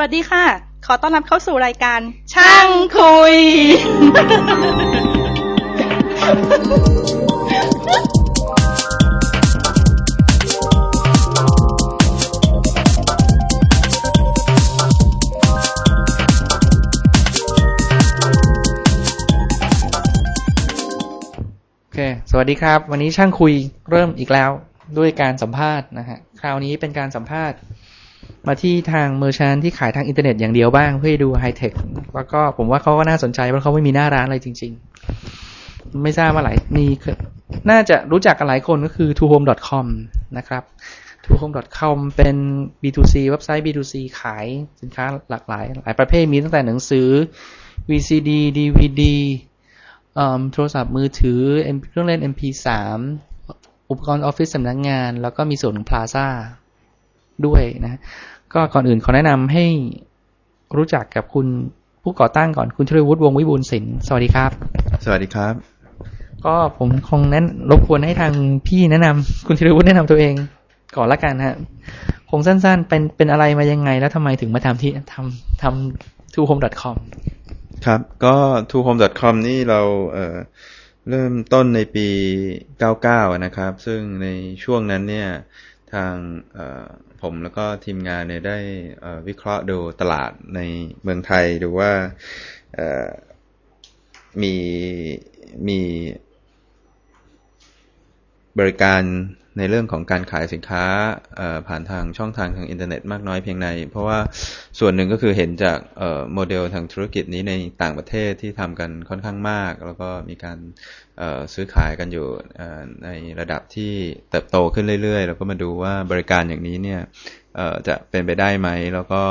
วัสดีค่ะ ขอต้อนรับเข้าสู่รายการ ช่างคุย โอเค สวัสดีครับ วันนี้ช่างคุยเริ่มอีกแล้วด้วยการสัมภาษณ์นะฮะ คราวนี้เป็นการสัมภาษณ์ มาที่ทาง merchant ที่ขายทางอินเทอร์เน็ตอย่างเดียวบ้างเพื่อดูไฮเทคแล้วก็ผมว่าเขาก็น่าสนใจเพราะเขาไม่มีหน้าร้านอะไรจริง ๆ ไม่ทราบว่าหลายมีน่าจะรู้จักกันหลายคนก็คือ tohome.com นะครับ tohome.com เป็น B2C เว็บไซต์ B2C ขายสินค้าหลากหลาย หลายประเภทมีตั้งแต่หนังสือ VCD DVD โทรศัพท์มือถือเครื่องเล่น MP3 อุปกรณ์ออฟฟิศสำนักงาน แล้วก็มีส่วนของ Plaza ด้วยนะ ก็ก่อนอื่นขอแนะนำให้รู้จักกับคุณผู้ก่อตั้งก่อนคุณชลวุฒิวงศ์วิบูลย์ศิลป์สวัสดีครับ สวัสดีครับ ก็ผมคงแนะนรบกวนให้ทางพี่แนะนำคุณชลวุฒิแนะนำตัวเองก่อนละกันฮะคงสั้นๆ เป็นเป็นอะไรมายังไง แล้วทำไมถึงมาทำที่ทำทำ tohome.com ครับก็ tohome.com นี่เราเอ่อเริ่มต้นในปี 99 นะครับ ซึ่งในช่วงนั้นเนี่ย ทางผมแล้วก็ทีมงานเนี่ยได้วิเคราะห์ดูตลาดในเมืองไทยดูว่ามีมีบริการ ในเรื่องของการขายสินค้าผ่านทางช่องทางทางอินเทอร์เน็ตมากน้อยเพียงใดเพราะว่าส่วนหนึ่งก็คือเห็นจากโมเดลทางธุรกิจนี้ในต่างประเทศที่ทำกันค่อนข้างมาก แล้วก็มีการซื้อขายกันอยู่ในระดับที่เติบโตขึ้นเรื่อยๆ แล้วก็มาดูว่าบริการอย่างนี้เนี่ยจะเป็นไปได้ไหมแล้วก็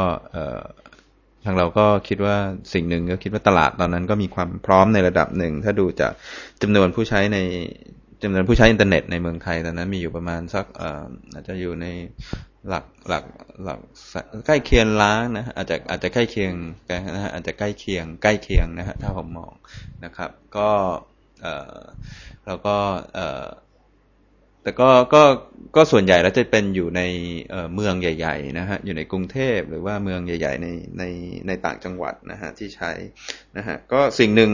ทางเราก็คิดว่าสิ่งหนึ่งก็คิดว่าตลาดตอนนั้นก็มีความพร้อมในระดับหนึ่ง ถ้าดูจากจำนวนผู้ใช้ใน จำนวนผู้ใช้อินเทอร์เน็ตในเมืองไทยตอนนั้นมีอยู่ประมาณสักอาจจะอยู่ในหลักหลักหลักใกล้เคียงล้านนะฮะอาจจะอาจจะใกล้เคียงนะฮะอาจจะใกล้เคียงใกล้เคียงนะฮะถ้าผมมองนะครับ ก็เออแล้วก็เออแต่ก็ก็ก็ส่วนใหญ่แล้วจะเป็นอยู่ในเอ่อเมืองใหญ่ๆนะฮะอยู่ในกรุงเทพหรือว่าเมืองใหญ่ ๆ ในในในต่างจังหวัดนะฮะที่ใช้นะฮะก็สิ่งหนึ่ง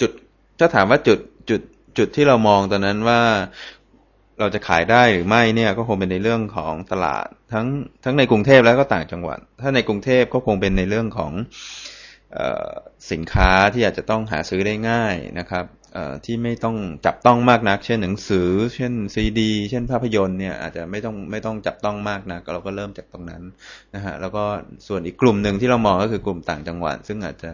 จุดถ้าถามว่าจุดจุด จุดที่เรามองตอนนั้นว่าเราจะขายได้หรือไม่เนี่ยก็คงเป็นในเรื่องของตลาด ทั้งทั้งในกรุงเทพแล้วก็ต่างจังหวัด ถ้าในกรุงเทพก็คงเป็นในเรื่องของออสินค้าที่อาจจะต้องหาซื้อได้ง่ายนะครับที่ไม่ต้องจับต้องมากนัก เช่นหนังสือ เช่นซีดี เช่นภาพยนตร์เนี่ยอาจจะไม่ต้องไม่ต้องจับต้องมากนักเราก็เริ่มจากตรงนั้นนะฮะแล้วก็ส่วนอีกกลุ่มหนึ่งที่เรามองก็คือกลุ่มต่างจังหวัด ซึ่งอาจจะ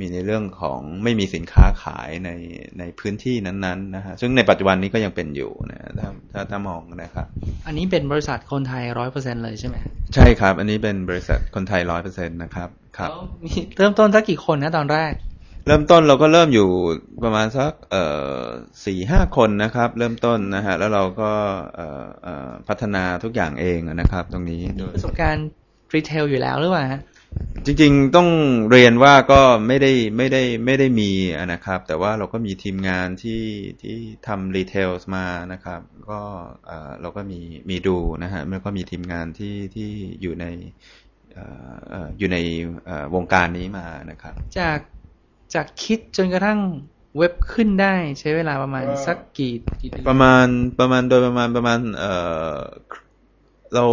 มีในเรื่องของไม่มีสินค้าขายในในพื้นที่นั้นๆนะฮะซึ่งในปัจจุบันนี้ก็ยังเป็นอยู่นะถ้าถ้าถ้ามองนะครับ อันนี้เป็นบริษัทคนไทยร้อยเปอร์เซ็นเลยใช่ไหมใช่ครับ อันนี้เป็นบริษัทคนไทยร้อยเปอร์เซ็นต์นะครับครับแล้วมีเริ่มต้นสักกี่คนนะตอนแรก เริ่มต้นเราก็เริ่มอยู่ประมาณสักเอ่อสี่ห้าคนนะครับ เริ่มต้นนะฮะแล้วเราก็เอ่อเอ่อพัฒนาทุกอย่างเองนะครับ ตรงนี้โดยประสบการณ์รีเทลอยู่แล้วหรือเปล่าฮะ จริงๆต้องเรียนว่าก็ไม่ได้ไม่ได้ไม่ได้มีนะครับ แต่ว่าเราก็มีทีมงานที่ที่ทำรีเทลมานะครับ ก็เอ่อเราก็มีมีดูนะฮะแล้วก็มีทีมงานที่ที่อยู่ในเอ่อเอ่ออยู่ในเอ่อวงการนี้มานะครับ จากจากคิดจนกระทั่งเว็บขึ้นได้ใช้เวลาประมาณสักกี่กี่เดือนประมาณประมาณโดยประมาณประมาณเอ่อเรา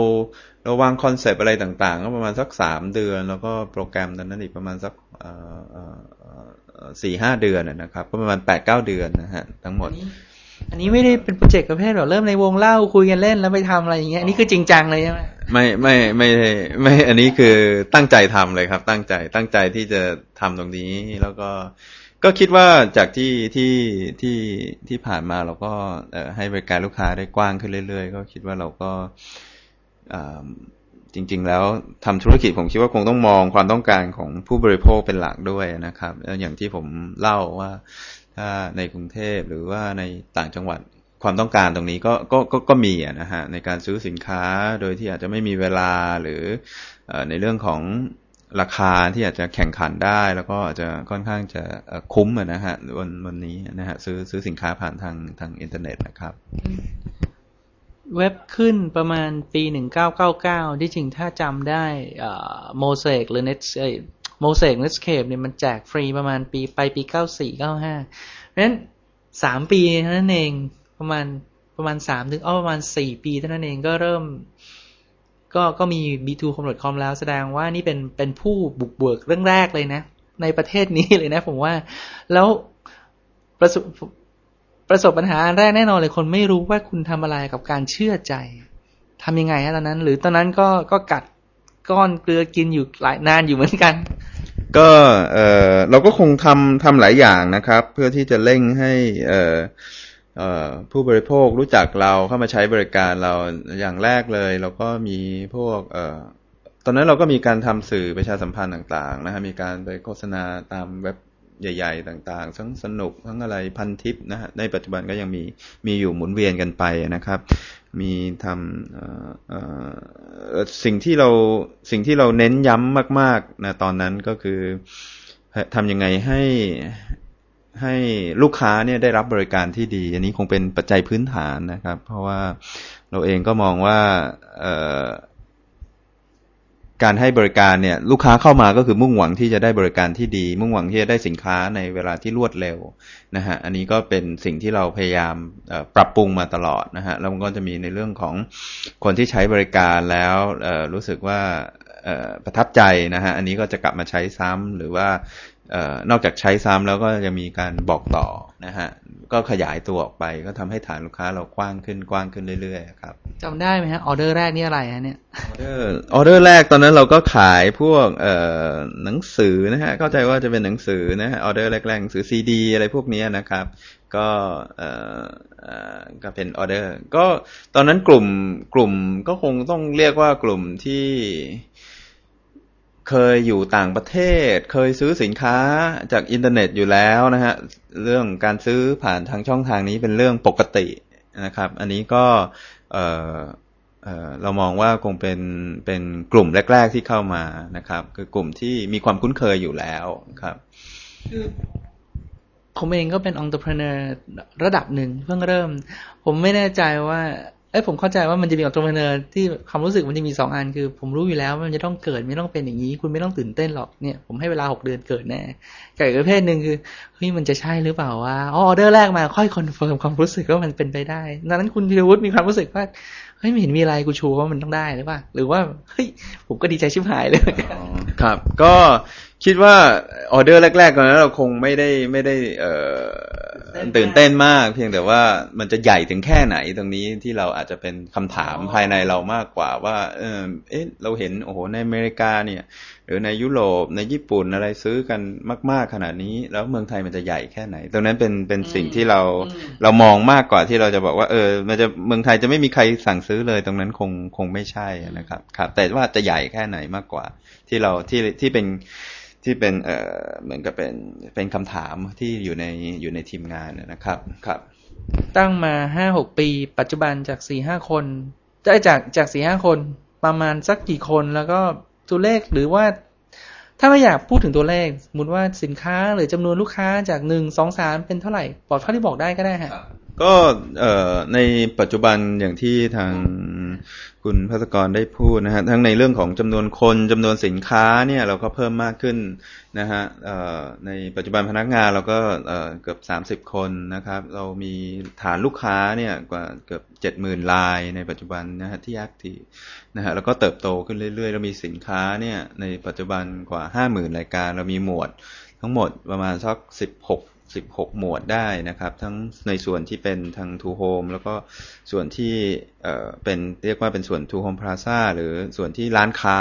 เราวางคอนเซปต์อะไรต่างๆ ก็ประมาณสักสามเดือน แล้วก็โปรแกรมตอนนั้นอีกประมาณสักเอ่อเอ่อเอ่อสี่ห้าเดือนนะนะครับ ก็ประมาณแปดเก้าเดือนนะฮะทั้งหมดอันนี้อันนี้ไม่ได้เป็นโปรเจกต์ประเภทแบบเริ่มในวงเหล้าคุยกันเล่นแล้วไปทำอะไรอย่างเงี้ยอันนี้คือจริงจังเลยใช่ไหมไม่ไม่ไม่ไม่ไม่อันนี้คือตั้งใจทำเลยครับ ตั้งใจตั้งใจที่จะทำตรงนี้แล้วก็ก็คิดว่าจากที่ที่ที่ที่ผ่านมาเราก็เอ่อให้บริการลูกค้าได้กว้างขึ้นเรื่อยๆ ก็คิดว่าเราก็อ่า จริง ๆ แล้วทำธุรกิจผมคิดว่าคงต้องมองความต้องการของผู้บริโภคเป็นหลักด้วยนะครับ แล้วอย่างที่ผมเล่าว่าถ้าในกรุงเทพหรือว่าในต่างจังหวัดความต้องการตรงนี้ก็ก็ก็ก็มีนะฮะในการซื้อสินค้าโดยที่อาจจะไม่มีเวลาหรืออในเรื่องของราคาที่อาจจะแข่งขันได้ แล้วก็อาจจะค่อนข้างจะคุ้มนะฮะวันวันนี้นะฮะซื้อซื้อสินค้าผ่านทางทางอินเทอร์เน็ตนะครับ เว็บขึ้นประมาณปีหนึ่งเก้าเก้าเก้าที่จริงถ้าจำได้โมเสกหรือ Net Mosaic Netscape เนี่ยมันแจกฟรีประมาณปีไปปีเก้าสี่เก้าห้าเพราะฉะนั้นสามปีเท่านั้นเองประมาณประมาณสามถึงอ้อประมาณสี่ปีเท่านั้นเองก็เริ่ม ก็ก็มี B2 com แล้วแสดงว่านี่เป็นเป็นผู้บุกเบิกเรื่องแรกเลยนะ ในประเทศนี้เลยนะผมว่าแล้วประสบ ประสบปัญหาแรกแน่นอนเลยคนไม่รู้ว่าคุณทำอะไรกับการเชื่อใจทำยังไงฮะตอนนั้น หรือตอนนั้นก็ก็กัดก้อนเกลือกินอยู่หลายนานอยู่เหมือนกัน ก็เออเราก็คงทำทำหลายอย่างนะครับ เพื่อที่จะเร่งให้เออเออผู้บริโภครู้จักเราเข้ามาใช้บริการเราอย่างแรกเลย เราก็มีพวก เออตอนนั้นเราก็มีการทำสื่อประชาสัมพันธ์ต่าง ๆ นะฮะมีการไปโฆษณาตามเว็บ ใหญ่ ๆ ต่างๆ ทั้งสนุกทั้งอะไรพันทิปนะฮะในปัจจุบันก็ยังมีมีอยู่หมุนเวียนกันไปนะครับ มีทำสิ่งที่เราสิ่งที่เราเน้นย้ำมากๆนะตอนนั้นก็คือทำยังไงให้ให้ลูกค้าเนี่ยได้รับบริการที่ดี อันนี้คงเป็นปัจจัยพื้นฐานนะครับ เพราะว่าเราเองก็มองว่า การให้บริการเนี่ย ลูกค้าเข้ามาก็คือมุ่งหวังที่จะได้บริการที่ดี มุ่งหวังที่จะได้สินค้าในเวลาที่รวดเร็วนะฮะอันนี้ก็เป็นสิ่งที่เราพยายามปรับปรุงมาตลอดนะฮะแล้วมันก็จะมีในเรื่องของคนที่ใช้บริการแล้วรู้สึกว่าประทับใจนะฮะอันนี้ก็จะกลับมาใช้ซ้ำหรือว่า นอกจากใช้ซ้ำแล้วก็ยังมีการบอกต่อนะฮะ ก็ขยายตัวออกไป ก็ทำให้ฐานลูกค้าเรากว้างขึ้นกว้างขึ้นเรื่อยๆครับจำได้ไหมฮะออเดอร์แรกนี่อะไรฮะเนี่ยออเดอร์ออเดอร์แรกตอนนั้นเราก็ขายพวกเอ่อหนังสือนะฮะเข้าใจว่าจะเป็นหนังสือนะฮะออเดอร์แรกๆหนังสือซีดีอะไรพวกนี้นะครับ ก็เอ่อก็เป็นออเดอร์ ก็ตอนนั้นกลุ่มกลุ่มก็คงต้องเรียกว่ากลุ่มที่ เคยอยู่ต่างประเทศ เคยซื้อสินค้าจากอินเทอร์เน็ตอยู่แล้วนะฮะ เรื่องการซื้อผ่านทางช่องทางนี้เป็นเรื่องปกตินะครับ อันนี้ก็เเรามองว่าคงเป็นเป็นกลุ่มแรก ๆที่เข้ามานะครับ คือกลุ่มที่มีความคุ้นเคยอยู่แล้วครับผมเองก็เป็นองค์ประกอบระดับหนึ่งเพิ่งเริ่ม ผมไม่แน่ใจว่า เอ้ผมเข้าใจว่ามันจะมี entrepreneur ที่ความรู้สึกมันจะมีสองอันคือ ผมรู้อยู่แล้วว่ามันจะต้องเกิดไม่ต้องเป็นอย่างนี้ คุณไม่ต้องตื่นเต้นหรอกเนี่ยผมให้เวลาหกเดือนเกิดแน่กับอีกประเภทหนึ่งคือเฮ้ยมันจะใช่หรือเปล่าว่าออเดอร์แรกมาค่อย confirm ความรู้สึกว่ามันเป็นไปได้ดังนั้นคุณพิรวุฒิมีความรู้สึกว่าเฮ้ยไม่เห็นมีอะไรกูรู้ว่ามันต้องได้หรือเปล่าหรือว่าเฮ้ยผมก็ดีใจชิบหายเลยครับ ก็ คิดว่าออเดอร์แรกๆตอนนั้นเราคงไม่ได้ไม่ได้เอ่อตื่นเต้นมาก เพียงแต่ว่ามันจะใหญ่ถึงแค่ไหนตรงนี้ที่เราอาจจะเป็นคำถามภายในเรามากกว่าว่า เออเอ๊ะเราเห็นโอ้โหในอเมริกาเนี่ย หรือในยุโรปในญี่ปุ่นอะไรซื้อกันมาก ๆขนาดนี้ แล้วเมืองไทยมันจะใหญ่แค่ไหน ตรงนั้นเป็นเป็นสิ่งที่เราเรามองมากกว่าที่เราจะบอกว่า เออ มันจะเมืองไทยจะไม่มีใครสั่งซื้อเลยตรงนั้นคงคงไม่ใช่นะครับครับ แต่ว่าจะใหญ่แค่ไหนมากกว่าที่เราที่ที่เป็น ที่เป็นเอ่อเหมือนกับเป็นเป็นคำถามที่อยู่ในอยู่ในทีมงานนะครับครับ ตั้งมาห้าหกปี ปัจจุบันจากสี่ห้าคนได้จากจากสี่ห้าคนประมาณสักกี่คนแล้วก็ตัวเลขหรือว่า ถ้าไม่อยากพูดถึงตัวเลขสมมติว่าสินค้าหรือจำนวนลูกค้าจากหนึ่งสองสามเป็นเท่าไหร่บอกเท่าที่บอกได้ก็ได้ฮะ ก็เอ่อในปัจจุบันอย่างที่ทางคุณพัศกรได้พูดนะฮะทั้งในเรื่องของจำนวนคนจำนวนสินค้าเนี่ยเราก็เพิ่มมากขึ้นนะฮะในปัจจุบันพนักงานเราก็เกือบสามสิบคนนะครับ เรามีฐานลูกค้าเนี่ยกว่าเกือบเจ็ดหมื่นรายในปัจจุบันนะฮะที่ active นะฮะแล้วก็เติบโตขึ้นเรื่อยๆ เรามีสินค้าเนี่ยในปัจจุบันกว่าห้าหมื่นรายการ เรามีหมวดทั้งหมดประมาณสักสิบหก 16 หมวดได้นะครับ ทั้งในส่วนที่เป็นทางทูโฮมแล้วก็ส่วนที่เป็นเรียกว่าเป็นส่วนทูโฮมพลาซ่าหรือส่วนที่ร้านค้า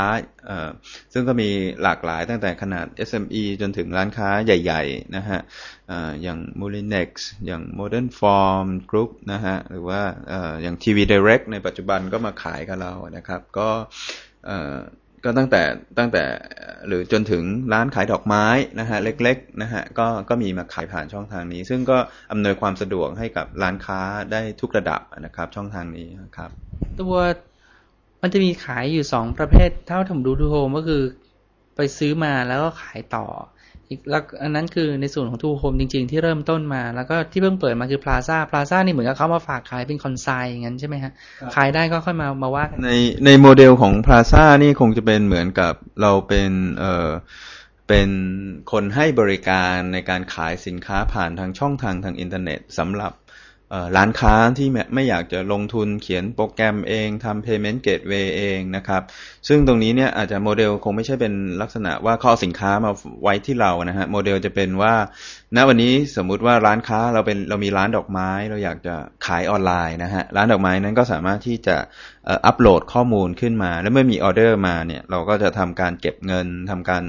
ซึ่งก็มีหลากหลายตั้งแต่ขนาด SME จนถึงร้านค้าใหญ่ ๆ นะฮะอย่าง m o l i n e x อย่าง Modern Form Group นะฮะ หรือว่าอย่าง TV Direct ในปัจจุบันก็มาขายกับเรานะครับ ก็ ก็ตั้งแต่ตั้งแต่หรือจนถึงร้านขายดอกไม้นะฮะเล็กๆนะฮะก็ก็มีมาขายผ่านช่องทางนี้ ซึ่งก็อำนวยความสะดวกให้กับร้านค้าได้ทุกระดับนะครับ ช่องทางนี้ครับ ตัวมันจะมีขายอยู่สองประเภท เท่าที่ผมดูดูโฮมก็คือ ไปซื้อมาแล้วก็ขายต่อ อีกแล้วอันนั้นคือในส่วนของทูโฮมจริง ๆ ที่เริ่มต้นมา แล้วก็ที่เพิ่งเปิดมาคือพลาซ่าพลาซ่านี่เหมือนกับเขามาฝากขายเป็น consign อย่างนั้นใช่ไหมฮะขายได้ก็ค่อยมามาว่ากันในในโมเดลของ Plaza นี่คงจะเป็นเหมือนกับเราเป็นเอ่อเป็นคนให้บริการในการขายสินค้าผ่านทางช่องทางทางอินเทอร์เน็ตสำหรับเอ่อ ร้านค้าที่ไม่อยากจะลงทุนเขียนโปรแกรมเองทำ payment gateway เองนะครับ ซึ่งตรงนี้เนี่ยอาจจะโมเดลคงไม่ใช่เป็นลักษณะว่าเขาเอาสินค้ามาไว้ที่เรานะฮะโมเดลจะเป็นว่า ณวันนี้สมมุติว่าร้านค้าเราเป็นเรามีร้านดอกไม้ เราอยากจะขายออนไลน์นะฮะร้านดอกไม้นั้นก็สามารถที่จะอัปโหลดข้อมูลขึ้นมา แล้วเมื่อมีออเดอร์มาเนี่ยเราก็จะทำการเก็บเงินทำการ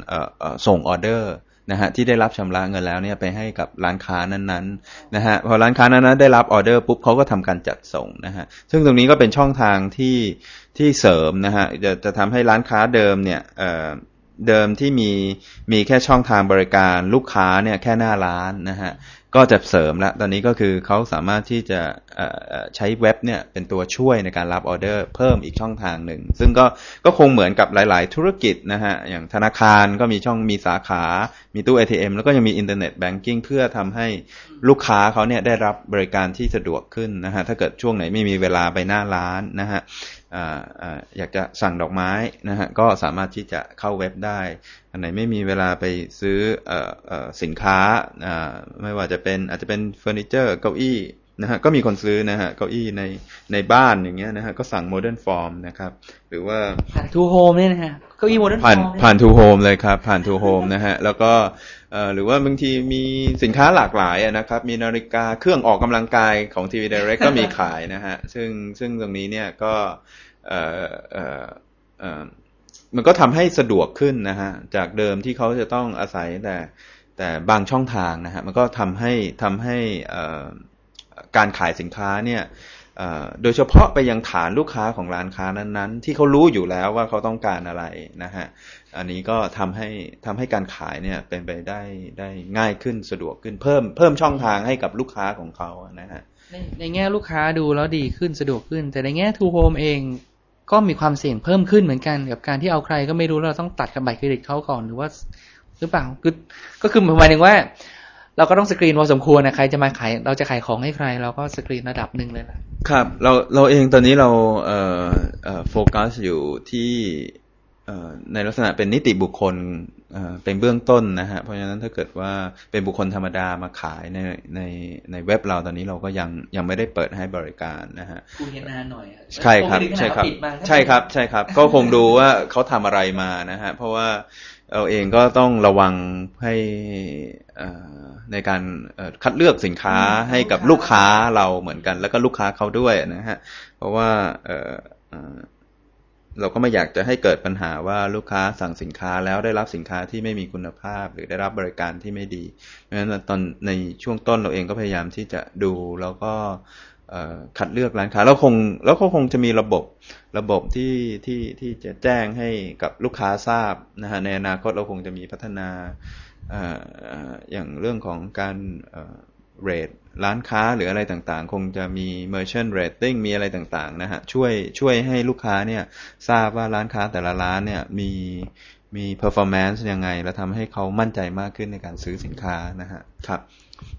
ส่งออเดอร์ นะฮะที่ได้รับชำระเงินแล้วเนี่ยไปให้กับร้านค้านั้นๆนะฮะพอร้านค้านั้นๆได้รับออเดอร์ปุ๊บเขาก็ทำการจัดส่งนะฮะซึ่งตรงนี้ก็เป็นช่องทางที่ที่เสริมนะฮะจะจะทำให้ร้านค้าเดิมเนี่ยเอ่อเดิมที่มีมีแค่ช่องทางบริการลูกค้าเนี่ยแค่หน้าร้านนะฮะ ก็จะเสริมแล้วตอนนี้ก็คือเขาสามารถที่จะใช้เว็บเนี่ยเป็นตัวช่วยในการรับออเดอร์เพิ่มอีกช่องทางหนึ่ง ซึ่งก็ก็คงเหมือนกับหลาย ๆ ธุรกิจนะฮะ อย่างธนาคารก็มีช่องมีสาขา มีตู้ ATM แล้วก็ยังมี internet banking เพื่อทำให้ลูกค้าเขาเนี่ยได้รับบริการที่สะดวกขึ้นนะฮะ ถ้าเกิดช่วงไหนไม่มีเวลาไปหน้าร้านนะฮะ อ่าอ่าอยากจะสั่งดอกไม้นะฮะก็สามารถที่จะเข้าเว็บได้ อันไหนไม่มีเวลาไปซื้อเอ่อเอ่อสินค้าอ่าไม่ว่าจะเป็นอาจจะเป็นเฟอร์นิเจอร์เก้าอี้นะฮะก็มีคนซื้อนะฮะเก้าอี้ในในบ้านอย่างเงี้ยนะฮะก็สั่งโมเดิร์นฟอร์มนะครับหรือว่าผ่านทูโฮมเนี่ยนะฮะเก้าอี้โมเดิร์นผ่านผ่านทูโฮมเลยครับผ่านทูโฮมนะฮะแล้วก็เอ่อ หรือว่าบางทีมีสินค้าหลากหลายนะครับ มีนาฬิกาเครื่องออกกำลังกายของทีวีเดเรกก็มีขายนะฮะซึ่งซึ่งตรงนี้เนี่ยก็มันก็ทำให้สะดวกขึ้นนะฮะจากเดิมที่เขาจะต้องอาศัยแต่แต่บางช่องทางนะฮะมันก็ทำให้ทำให้การขายสินค้าเนี่ยโดยเฉพาะไปยังฐานลูกค้าของร้านค้านั้นๆ ที่เขารู้อยู่แล้วว่าเขาต้องการอะไรนะฮะ อันนี้ก็ทำให้ทำให้การขายเนี่ยเป็นไปได้ได้ง่ายขึ้นสะดวกขึ้นเพิ่มเพิ่มช่องทางให้กับลูกค้าของเขานะฮะในในแง่ลูกค้าดูแล้วดีขึ้นสะดวกขึ้น แต่ในแง่ทูโฮมเองก็มีความเสี่ยงเพิ่มขึ้นเหมือนกัน กับการที่เอาใครก็ไม่รู้แล้วเราต้องตัดกับบัตรเครดิตเขาก่อนหรือว่าหรือเปล่าคือก็คือหมายถึงว่า เราก็ต้องสกรีนพอสมควรนะใครจะมาขายเราจะขายของให้ใคร เราก็สกรีนระดับหนึ่งเลยล่ะครับ เราเราเองตอนนี้เราเอ่อเอ่อโฟกัสอยู่ที่เอ่อ ในลักษณะเป็นนิติบุคคลเอ่อเป็นเบื้องต้นนะฮะเพราะฉะนั้นถ้าเกิดว่าเป็นบุคคลธรรมดามาขายในในในเว็บเราตอนนี้เราก็ยังยังไม่ได้เปิดให้บริการนะฮะคุยกันนานหน่อยอะใช่ครับผมไม่ได้ใช่ครับปิดมาใช่ครับใช่ครับ ก็คงดูว่าเขาทำอะไรมานะฮะเพราะว่าเราเองก็ต้องระวังให้เอ่อในการเอ่อคัดเลือกสินค้าให้กับลูกค้าเราเหมือนกัน แล้วก็ลูกค้าเขาด้วยนะฮะเพราะว่า เราก็ไม่อยากจะให้เกิดปัญหาว่าลูกค้าสั่งสินค้าแล้วได้รับสินค้าที่ไม่มีคุณภาพ หรือได้รับบริการที่ไม่ดีเพราะฉะนั้นตอนในช่วงต้นเราเองก็พยายามที่จะดูแล้วก็คัดเลือกร้านค้าแล้วคงแล้วก็คงจะมีระบบระบบที่ที่ที่จะแจ้งให้กับลูกค้าทราบนะฮะในอนาคตเราคงจะมีพัฒนาอออย่างเรื่องของการ เรทร้านค้าหรืออะไรต่างๆ คงจะมี merchant rating มีอะไรต่างๆนะฮะช่วยช่วยให้ลูกค้าเนี่ยทราบว่าร้านค้าแต่ละร้านเนี่ยมีมี performance ยังไง แล้วทำให้เขามั่นใจมากขึ้นในการซื้อสินค้านะฮะครับ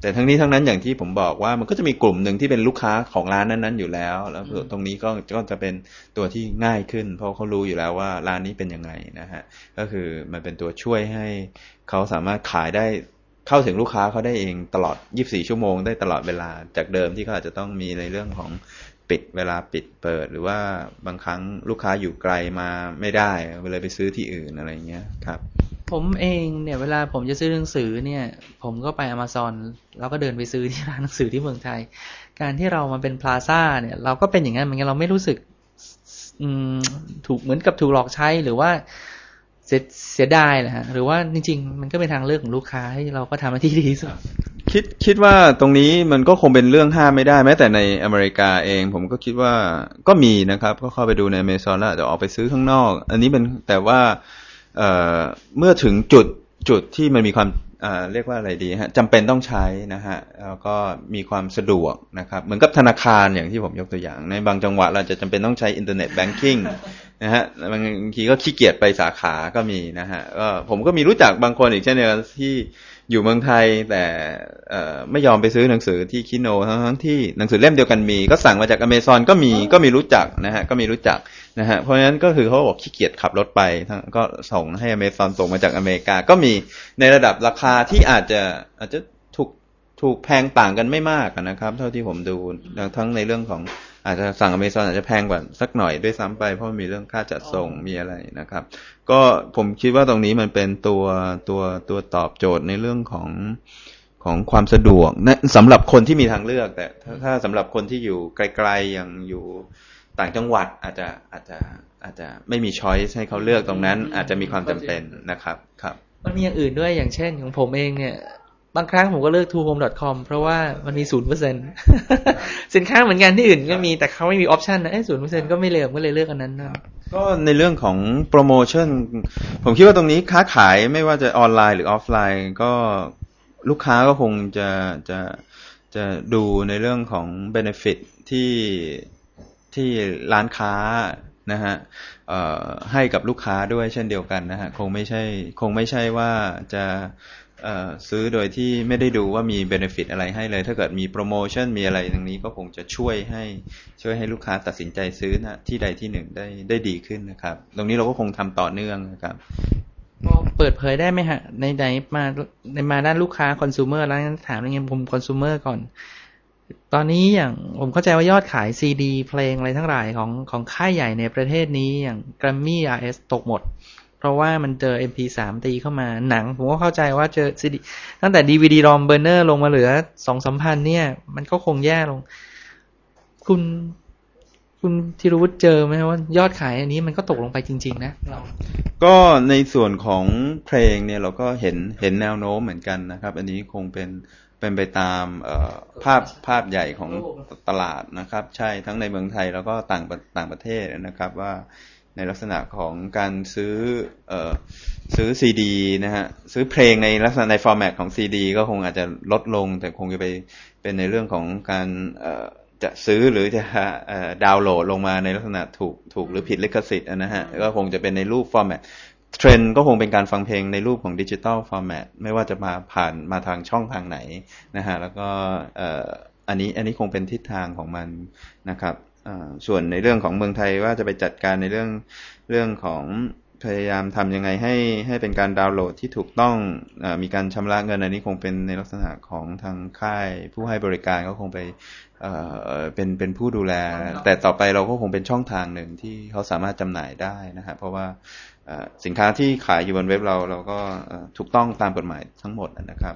แต่ทั้งนี้ทั้งนั้นอย่างที่ผมบอกว่ามันก็จะมีกลุ่มหนึ่งที่เป็นลูกค้าของร้านนั้นๆอยู่แล้ว แล้วตรงนี้ก็ก็จะเป็นตัวที่ง่ายขึ้น เพราะเขารู้อยู่แล้วว่าร้านนี้เป็นยังไงนะฮะก็คือมันเป็นตัวช่วยให้เขาสามารถขายได้ เข้าถึงลูกค้าเขาได้เองตลอด 24 ชั่วโมงได้ตลอดเวลาจากเดิมที่เขาอาจจะต้องมีในเรื่องของปิดเวลาปิดเปิด หรือว่าบางครั้งลูกค้าอยู่ไกลมาไม่ได้เลยไปซื้อที่อื่นอะไรเงี้ยครับ ผมเองเนี่ยเวลาผมจะซื้อหนังสือเนี่ย ผมก็ไปอเมซอนแล้วก็เดินไปซื้อที่ร้านหนังสือที่เมืองไทย การที่เรามาเป็นพลาซ่าเนี่ย เราก็เป็นอย่างนั้นเหมือนกันเราไม่รู้สึก อืมถูกเหมือนกับถูกหลอกใช้หรือว่า เสียเสียดายนะฮะหรือว่าจริง ๆ มันก็เป็นทางเลือกของลูกค้าให้เราก็ทำหน้าที่ดีที่สุดคิดคิดว่าตรงนี้มันก็คงเป็นเรื่องห้ามไม่ได้แม้แต่ในอเมริกาเอง ผมก็คิดว่าก็มีนะครับ ก็เข้าไปดูในเมซอนแล้วอาจะออกไปซื้อข้างนอก อันนี้เป็นแต่ว่าเอ่อเมื่อถึงจุดจุดที่มันมีความอ่าเรียกว่าอะไรดีฮะจำเป็นต้องใช้นะฮะแล้วก็มีความสะดวกนะครับ เหมือนกับธนาคารอย่างที่ผมยกตัวอย่าง ในบางจังหวะเราจะจำเป็นต้องใช้อินเทอร์เน็ตแบงกิ้ง นะฮะบางทีก็ขี้เกียจไปสาขาก็มีนะฮะก็ผมก็มีรู้จักบางคนอีกเช่นเดียวกันที่อยู่เมืองไทยแต่ไม่ยอมไปซื้อหนังสือที่คิโนทั้งทั้งที่หนังสือเล่มเดียวกันมี ก็สั่งมาจากอเมซอนก็มีก็มีรู้จักนะฮะก็มีรู้จักนะฮะเพราะฉะนั้นก็คือเขาบอกขี้เกียจขับรถไปก็ส่งให้อเมซอนส่งมาจากอเมริกา ก็มีในระดับราคาที่อาจจะอาจจะถูกถูกแพงต่างกันไม่มากนะครับ เท่าที่ผมดูทั้งในเรื่องของ อาจจะสั่งอเมซอนอาจจะแพงกว่าสักหน่อยด้วยซ้ำไป เพราะมีเรื่องค่าจัดส่งมีอะไรนะครับ ก็ผมคิดว่าตรงนี้มันเป็นตัวตัวตัวตอบโจทย์ในเรื่องของของความสะดวกนะสำหรับคนที่มีทางเลือก แต่ถ้าถ้าสำหรับคนที่อยู่ไกลๆอย่างอยู่ต่างจังหวัดอาจจะอาจจะอาจจะไม่มีช้อยส์ให้เขาเลือกตรงนั้น อาจจะมีความจำเป็นนะครับครับ มันมีอย่างอื่นด้วยอย่างเช่นของผมเองเนี่ย บางครั้งผมก็เลือก tohome.com เพราะว่ามันมีศูนย์เปอร์เซ็นสินค้าเหมือนกันที่อื่นก็มีแต่เขาไม่มี option นะศูนย์เปอร์เซ็นก็ไม่เลือกก็เลยเลือกอันนั้นนะก็ในเรื่องของโปรโมชั่น ผมคิดว่าตรงนี้ค้าขายไม่ว่าจะออนไลน์หรือออฟไลน์ ก็ลูกค้าก็คงจะจะจะดูในเรื่องของ Benefit ที่ที่ร้านค้านะฮะให้กับลูกค้าด้วยเช่นเดียวกันนะฮะคงไม่ใช่คงไม่ใช่ว่าจะ ซื้อโดยที่ไม่ได้ดูว่ามีเบนฟิตอะไรให้เลย ถ้าเกิดมีโปรโมชั่นมีอะไรตรงนี้ก็คงจะช่วยให้ช่วยให้ลูกค้าตัดสินใจซื้อนะที่ใดที่หนึ่งได้ได้ดีขึ้นนะครับ ตรงนี้เราก็คงทำต่อเนื่องนะครับพอเปิดเผยได้ไหมฮะในไหนมาในมาด้านลูกค้าคอน sumer แล้วงั้นถามในเงี้ยผมคอน sumer ก่อน ตอนนี้อย่างผมเข้าใจว่ายอดขายซีดีเพลงอะไรทั้งหลายของของค่ายใหญ่ในประเทศนี้อย่าง Grammy RS ตกหมด เพราะว่ามันเจอ MP3 ตีเข้ามาหนัง ผมก็เข้าใจว่าเจอซีดีตั้งแต่ DVD ROM burner ลงมาเหลือสองสามพันเนี่ย มันก็คงแย่ลง คุณคุณธีรวุฒิเจอไหมว่ายอดขายอันนี้มันก็ตกลงไปจริง ๆ นะก็ในส่วนของเพลงเนี่ยเราก็เห็นเห็นแนวโน้มเหมือนกันนะครับ อันนี้คงเป็นเป็นไปตามเอ่อภาพภาพใหญ่ของตลาดนะครับ ใช่ทั้งในเมืองไทยแล้วก็ต่างต่างประเทศนะครับว่า ในลักษณะของการซื้อเอ่อซื้อซีดีนะฮะซื้อเพลงในลักษณะใน format ของซีดีก็คงอาจจะลดลง แต่คงจะไปเป็นในเรื่องของการเอ่อจะซื้อหรือจะเอ่อดาวน์โหลดลงมาในลักษณะถูกถูกหรือผิดลิขสิทธิ์นะฮะก็คงจะเป็นในรูป format trend ก็คงเป็นการฟังเพลงในรูปของ digital format ไม่ว่าจะมาผ่านมาทางช่องทางไหนนะฮะแล้วก็เอ่ออันนี้อันนี้คงเป็นทิศทางของมันนะครับเอ่อ ส่วนในเรื่องของเมืองไทยว่าจะไปจัดการในเรื่องเรื่องของพยายามทำยังไงให้ให้เป็นการดาวน์โหลดที่ถูกต้องเออมีการชำระเงินอันนี้คงเป็นในลักษณะของทางค่ายผู้ให้บริการก็คงไปเอ่อเป็นเป็นผู้ดูแล แต่ต่อไปเราก็คงเป็นช่องทางหนึ่งที่เขาสามารถจำหน่ายได้นะฮะเพราะว่าเอ่อ สินค้าที่ขายอยู่บนเว็บเราเราก็เอ่อถูกต้องตามกฎหมายทั้งหมดนะครับ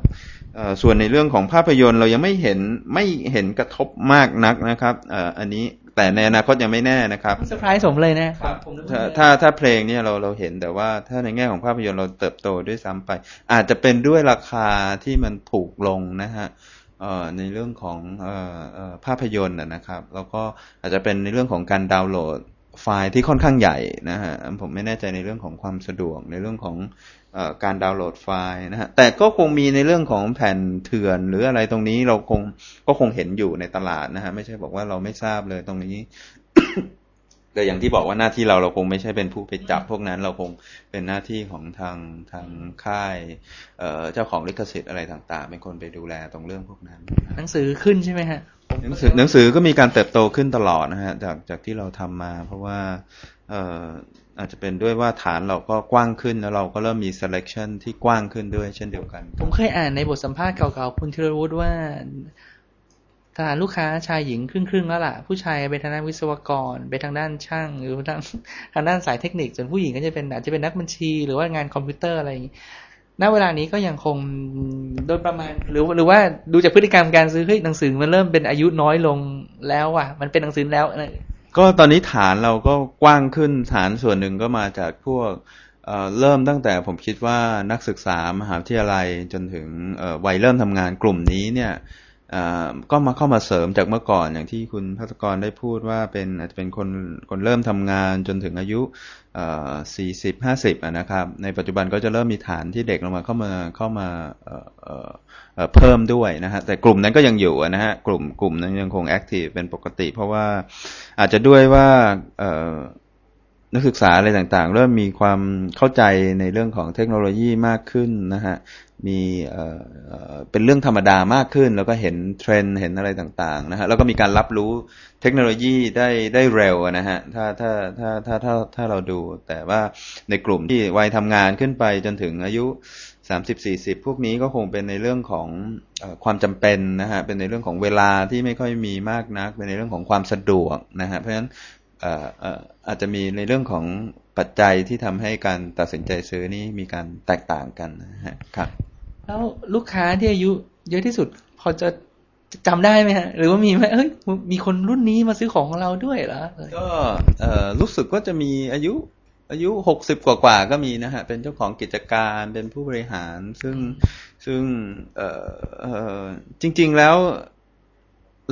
เอ่อส่วนในเรื่องของภาพยนตร์เรายังไม่เห็นไม่เห็นกระทบมากนักนะครับเอ่ออันนี้แต่ในอนาคตยังไม่แน่นะครับเซอร์ไพรส์ผมเลยนะผมนึกถ้าว่าถ้าถ้าเพลงเนี่ยเราเราเห็นแต่ว่าถ้าในแง่ของภาพยนตร์เราเติบโตด้วยซ้ำไป อาจจะเป็นด้วยราคาที่มันถูกลงนะฮะเอ่อในเรื่องของเอ่อเอ่อภาพยนตร์นะนะครับ แล้วก็อาจจะเป็นในเรื่องของการดาวน์โหลด ไฟล์ที่ค่อนข้างใหญ่นะฮะผมไม่แน่ใจในเรื่องของความสะดวกในเรื่องของอการดาวน์โหลดไฟล์นะฮะแต่ก็คงมีในเรื่องของแผ่นเถื่อนหรืออะไรตรงนี้เราคงก็คงเห็นอยู่ในตลาดนะฮะไม่ใช่บอกว่าเราไม่ทราบเลยตรงนี้แต่อย่างที่บอกว่าหน้าที่เราเราคงไม่ใช่เป็นผู้ไปจับพวกนั้นเราคงเป็นหน้าที่ของทางทางค่ายเเจ้าของลิขสิทธิ์อะไรต่าง ๆ เป็นคนไปดูแลตรงเรื่องพวกนั้น หนังสือขึ้นใช่ไหมฮะ หนังสือหนังสือก็มีการเติบโตขึ้นตลอดนะฮะจากจากที่เราทำมา เพราะว่าเอ่ออาจจะเป็นด้วยว่าฐานเราก็กว้างขึ้น แล้วเราก็เริ่มมี selection ที่กว้างขึ้นด้วยเช่นเดียวกัน ผมเคยอ่านในบทสัมภาษณ์เก่าๆคุณธีรวุฒิว่าฐานลูกค้าชายหญิงครึ่งๆแล้วล่ะ ผู้ชายไปทางด้านวิศวกร ไปทางด้านช่าง หรือทางทางด้านสายเทคนิคส่วนผู้หญิงก็จะเป็นอาจจะเป็นนักบัญชี หรือว่างานคอมพิวเตอร์อะไรอย่างนี้ ณเวลานี้ก็ยังคงโดยประมาณ หรือหรือว่าดูจากพฤติกรรมการซื้อเฮ้ยหนังสือมันเริ่มเป็นอายุน้อยลงแล้วอะ มันเป็นหนังสือแล้วก็ตอนนี้ฐานเราก็กว้างขึ้นฐานส่วนหนึ่งก็มาจากพวกเริ่มตั้งแต่ผมคิดว่านักศึกษามหาวิทยาลัยจนถึงวัยเริ่มทำงานกลุ่มนี้เนี่ยก็มาเข้ามาเสริมจากเมื่อก่อนอย่างที่คุณพัฒกรได้พูดว่าเป็นอาจจะเป็นคนคนเริ่มทำงานจนถึงอายุ สี่สิบห้าสิบนะครับ ในปัจจุบันก็จะเริ่มมีฐานที่เด็กลงมาเข้ามาเข้ามาเพิ่มด้วยนะฮะแต่กลุ่มนั้นก็ยังอยู่นะฮะกลุ่มกลุ่มนั้นยังคง active เป็นปกติ เพราะว่าอาจจะด้วยว่านักศึกษาอะไรต่างๆ เริ่มมีความเข้าใจในเรื่องของเทคโนโลยีมากขึ้นนะฮะ มีเอ่อเป็นเรื่องธรรมดามากขึ้น แล้วก็เห็นเทรนด์เห็นอะไรต่างๆนะฮะแล้วก็มีการรับรู้เทคโนโลยีได้ได้เร็วนะฮะถ้าถ้าถ้าถ้าถ้าถ้าเราดู แต่ว่าในกลุ่มที่วัยทำงานขึ้นไปจนถึงอายุสามสิบสี่สิบพวกนี้ก็คงเป็นในเรื่องของอความจำเป็นนะฮะเป็นในเรื่องของเวลาที่ไม่ค่อยมีมากนัก เป็นในเรื่องของความสะดวกนะฮะเพราะฉะนั้นเอ่อเอ่ออาจจะมีในเรื่องของปัจจัยที่ทำให้การตัดสินใจซื้อนี้มีการแตกต่างกันนะฮะครับ แล้วลูกค้าที่อายุ เยอะที่สุด พอจะจำได้ไหมฮะ หรือว่ามีไหมเอ้ยมีคนรุ่นนี้มาซื้อของของเราด้วยเหรอก็เอ่อรู้สึกว่าจะมีอายุ อายุหกสิบกว่าๆก็มีนะฮะ เป็นเจ้าของกิจการเป็นผู้บริหาร ซึ่งซึ่งเอ่อเอ่อจริง ๆแล้ว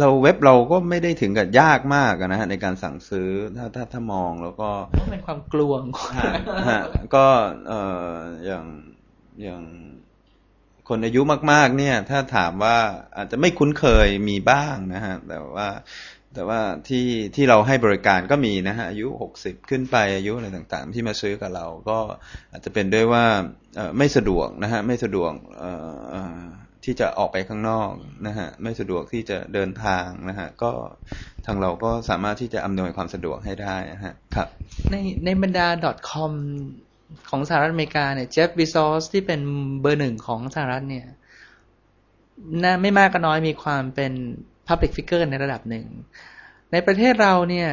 เราเว็บเราก็ไม่ได้ถึงกับยากมากอะนะฮะในการสั่งซื้อถ้าถ้าถ้ามองแล้วก็เพราะเป็นความกลัวของคนฮะฮะก็เอ่ออย่างอย่าง คนอายุมาก ๆ เนี่ย ถ้าถามว่าอาจจะไม่คุ้นเคยมีบ้างนะฮะ แต่ว่าแต่ว่าที่ที่เราให้บริการก็มีนะฮะอายุหกสิบขึ้นไปอายุอะไรต่างๆ ที่มาซื้อกับเรา ก็อาจจะเป็นด้วยว่าไม่สะดวกนะฮะไม่สะดวกที่จะออกไปข้างนอกนะฮะไม่สะดวกที่จะเดินทางนะฮะก็ทางเราก็สามารถที่จะอำนวยความสะดวกให้ได้นะฮะครับในในบรรดา .com ของสหรัฐอเมริกาเนี่ยเจฟบิซอสที่เป็นเบอร์หนึ่งของสหรัฐเนี่ยน่าไม่มากก็น้อยมีความเป็น Public Figure ในระดับหนึ่ง ในประเทศเราเนี่ย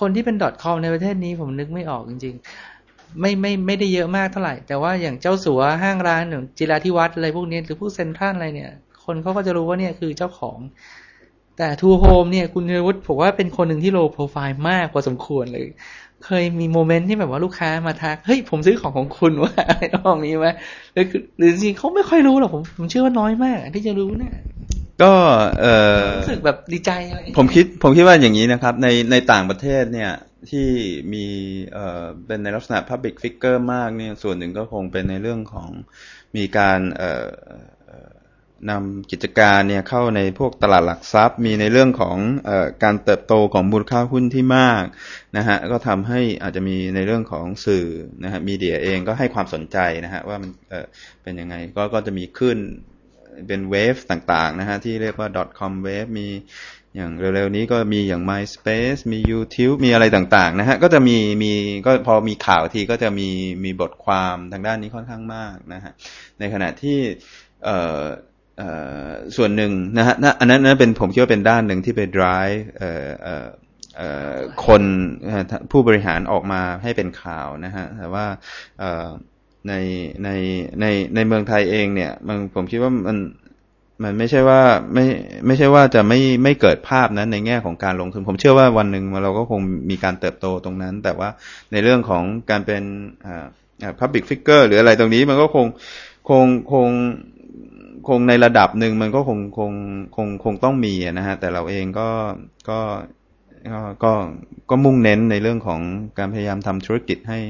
คนที่เป็น .com ในประเทศนี้ผมนึกไม่ออกจริง ๆ ไม่ไม่ไม่ได้เยอะมากเท่าไหร่ แต่ว่าอย่างเจ้าสัวห้างร้านอย่างจิราธิวัฒน์อะไรพวกนี้หรือพวกเซ็นทรัลอะไรเนี่ย คนเขาก็จะรู้ว่าเนี่ยคือเจ้าของแต่ทูโฮมเนี่ยคุณธีรวุฒิผมว่าเป็นคนหนึ่งที่ low profile มากพอสมควรเลย เคยมี moment ที่แบบว่าลูกค้ามาทัก เฮ้ย ผมซื้อของของคุณว่าอะไรตรงนี้ไหมหรือคือหรือจริงๆเขาไม่ค่อยรู้หรอกผมผมเชื่อว่าน้อยมาก ที่จะรู้เนี่ยก็เอ่อรู้สึกแบบดีใจอะไรผมคิดผมคิดว่าอย่างนี้นะครับ ในในต่างประเทศเนี่ยที่มีเอ่อเป็นในลักษณะ Public Figure มากเนี่ยส่วนหนึ่งก็คงเป็นในเรื่องของมีการเอ่อเอ่อ นำกิจการเนี่ยเข้าในพวกตลาดหลักทรัพย์ มีในเรื่องของออการเติบโตของมูลค่าหุ้นที่มากนะฮะก็ทำให้อาจจะมีในเรื่องของสื่อนะฮะมีเดียเองก็ให้ความสนใจนะฮะว่ามันเเป็นยังไงก็ก็จะมีขึ้นเป็นเวฟต่างๆนะฮะที่เรียกว่า .com wave มีอย่างเร็วๆนี้ก็มีอย่าง MySpace มี YouTube มีอะไรต่างๆนะฮะก็จะมีมีก็พอมีข่าวทีก็จะมีมีบทความทางด้านนี้ค่อนข้างมากนะฮะในขณะที่เอ่อ ส่วนหนึ่งนะฮะนะอันนั้นนั้นเป็นผมคิดว่าเป็นด้านหนึ่งที่ไป drive คนผู้บริหารออกมาให้เป็นข่าวนะฮะแต่ว่าในในในในเมืองไทยเองเนี่ยมันผมคิดว่ามันมันไม่ใช่ว่าไม่ไม่ใช่ว่าจะไม่ไม่เกิดภาพนั้นในแง่ของการลงทุน ผมเชื่อว่าวันหนึ่งเราก็คงมีการเติบโตตรงนั้น แต่ว่าในเรื่องของการเป็นอ่าอ่า public figure หรืออะไรตรงนี้มันก็คงคงคง คงในระดับหนึ่งมันก็คงคงคงคงต้องมีนะฮะ แต่เราเองก็ก็ก็ก็มุ่งเน้นในเรื่องของการพยายามทำธุรกิจให้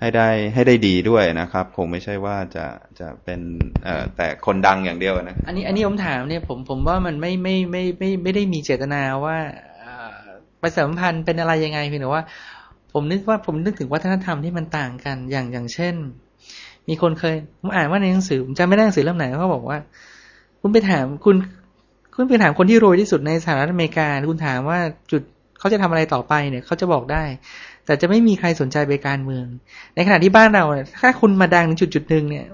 ให้ได้ให้ได้ดีด้วยนะครับ คงไม่ใช่ว่าจะจะเป็นเอ่อแต่คนดังอย่างเดียวนะ อันนี้อันนี้ผมถามเนี่ยผมผมว่ามันไม่ไม่ไม่ไม่ไม่ได้มีเจตนาว่าเอ่อประสัมพันธ์เป็นอะไรยังไงเพียงแต่ว่า ผมนึกว่าผมนึกถึงวัฒนธรรมที่มันต่างกันอย่างอย่างเช่น มีคนเคยผมอ่านว่าในหนังสือผมจำไม่ได้หนังสือเล่มไหนเขาบอกว่า คุณไปถามคุณคุณไปถามคนที่รวยที่สุดในสหรัฐอเมริกา คุณถามว่าจุดเขาจะทำอะไรต่อไปเนี่ยเขาจะบอกได้ แต่จะไม่มีใครสนใจไปการเมือง ในขณะที่บ้านเราเนี่ยถ้าคุณมาดังในจุดจุดหนึ่งเนี่ย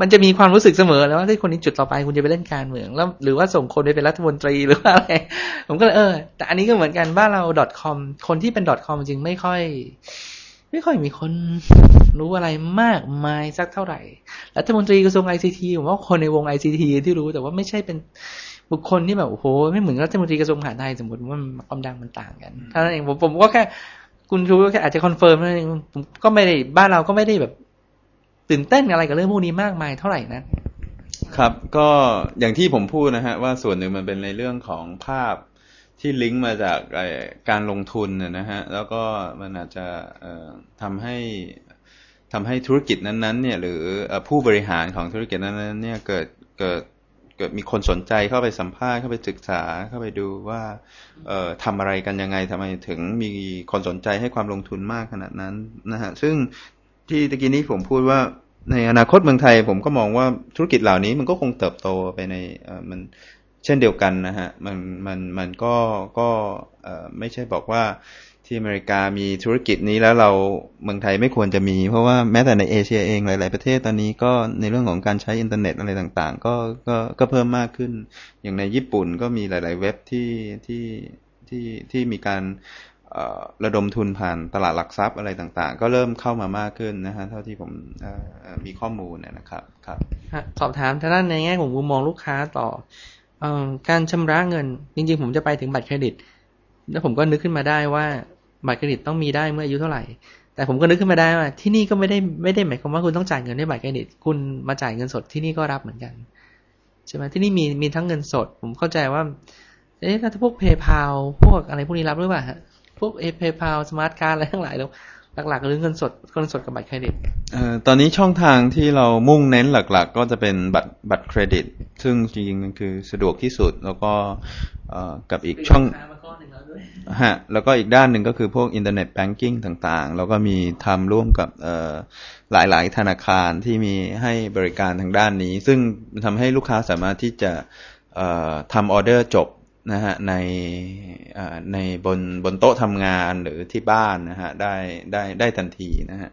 มันจะมีความรู้สึกเสมอแล้วว่าที่คนนี้จุดต่อไปคุณจะไปเล่นการเมืองแล้วหรือว่าส่งคนไปเป็นรัฐมนตรีหรือว่าอะไร ผมก็เลยเออ แต่อันนี้ก็เหมือนกันบ้านเรา .com คนที่เป็น .com จริงไม่ค่อย ไม่ค่อยมีคนรู้อะไรมากมายสักเท่าไหร่รัฐมนตรีกระทรวง ICT ผมว่าคนในวง ICT ที่รู้แต่ว่าไม่ใช่เป็นบุคคลที่แบบโอ้โหไม่เหมือนรัฐมนตรีกระทรวงมหาดไทยสมมติว่าความดังมันต่างกันเท่านั้นเองผมผมก็แค่คุณรู้ก็แค่อาจจะ confirm เท่านั้นเองผมก็ไม่ได้บ้านเราก็ไม่ได้แบบ ตื่นเต้นอะไรกับเรื่องพวกนี้มากมายเท่าไหร่นะครับ ก็อย่างที่ผมพูดนะฮะว่าส่วนหนึ่งมันเป็นในเรื่องของภาพ ที่ลิงก์มาจากการลงทุนนะฮะแล้วก็มันอาจจะทำให้ทำให้ธุรกิจนั้นๆ เนี่ย หรือผู้บริหารของธุรกิจนั้นๆ เนี่ยเกิดเกิดเกิดมีคนสนใจเข้าไปสัมภาษณ์เข้าไปศึกษาเข้าไปดูว่าเอ่อทำอะไรกันยังไงทำไมถึงมีคนสนใจให้ความลงทุนมากขนาดนั้นนะฮะซึ่งที่ตะกี้นี้ผมพูดว่าในอนาคตเมืองไทย ผมก็มองว่าธุรกิจเหล่านี้มันก็คงเติบโตไปในมัน เช่นเดียวกันนะฮะมันมันมันก็ก็ไม่ใช่บอกว่าที่อเมริกามีธุรกิจนี้แล้วเราเมืองไทยไม่ควรจะมี เพราะว่าแม้แต่ในเอเชียเองหลาย ๆ ประเทศตอนนี้ก็ในเรื่องของการใช้อินเทอร์เน็ตอะไรต่างๆ ก็ก็ก็เพิ่มมากขึ้น อย่างในญี่ปุ่นก็มีหลาย ๆ เว็บที่ที่ที่ที่มีการระดมทุนผ่านตลาดหลักทรัพย์อะไรต่างๆ ก็เริ่มเข้ามามากขึ้นนะฮะเท่าที่ผมมีข้อมูลนะครับครับสอบถามทางด้านในแง่ของมุมมองลูกค้าต่อ การชำระเงิน จริง ๆ ผมจะไปถึงบัตรเครดิต แล้วผมก็นึกขึ้นมาได้ว่าบัตรเครดิตต้องมีได้เมื่ออายุเท่าไหร่ แต่ผมก็นึกขึ้นมาได้ว่าที่นี่ก็ไม่ได้ไม่ได้หมายความว่าคุณต้องจ่ายเงินด้วยบัตรเครดิต คุณมาจ่ายเงินสดที่นี่ก็รับเหมือนกันใช่ไหมที่นี่มีมีทั้งเงินสด ผมเข้าใจว่าเอ๊ะถ้าพวก PayPal พวกอะไรพวกนี้รับหรือเปล่าฮะพวกเอ PayPal smart card อะไรทั้งหลายแล้ว หลักๆหรือเงินสดเงินสดกับบัตรเครดิตเอ่อตอนนี้ช่องทางที่เรามุ่งเน้นหลัก ๆ ก็จะเป็นบัตรบัตรเครดิต ซึ่งจริงๆมันคือสะดวกที่สุดแล้วก็เอ่อกับอีกช่องฮะแล้วก็อีกด้านหนึ่งก็คือพวก internet banking ต่างๆ แล้วก็มีทำร่วมกับเอ่อหลายๆ ธนาคารที่มีให้บริการทางด้านนี้ ซึ่งทำให้ลูกค้าสามารถที่จะเอ่อทำออเดอร์จบ นะฮะในเอ่อในบนบนโต๊ะทำงานหรือที่บ้านนะฮะได้ได้ได้ทันทีนะฮะ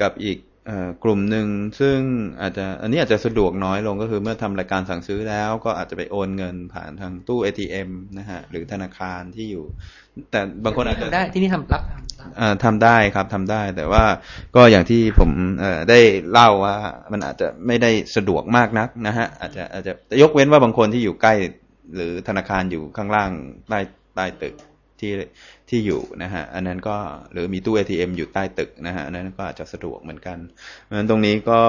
กับอีกเอ่อกลุ่มหนึ่งซึ่งอาจจะอันนี้อาจจะสะดวกน้อยลงก็คือเมื่อทำรายการสั่งซื้อแล้ว ก็อาจจะไปโอนเงินผ่านทางตู้ ATM นะฮะหรือธนาคารที่อยู่ แต่บางคนอาจจะทำได้ที่นี่ทำรับทำรับเอ่อทำได้ครับทำได้ แต่ว่าก็อย่างที่ผมเอ่อได้เล่าว่ามันอาจจะไม่ได้สะดวกมากนักนะฮะอาจจะอาจจะยกเว้นว่าบางคนที่อยู่ใกล้ หรือธนาคารอยู่ข้างล่างใต้ใต้ตึกที่ที่อยู่นะฮะอันนั้นก็หรือมีตู้ ATM อยู่ใต้ตึกนะฮะอันนั้นก็อาจจะสะดวกเหมือนกันเพราะฉะนั้นตรงนี้ก็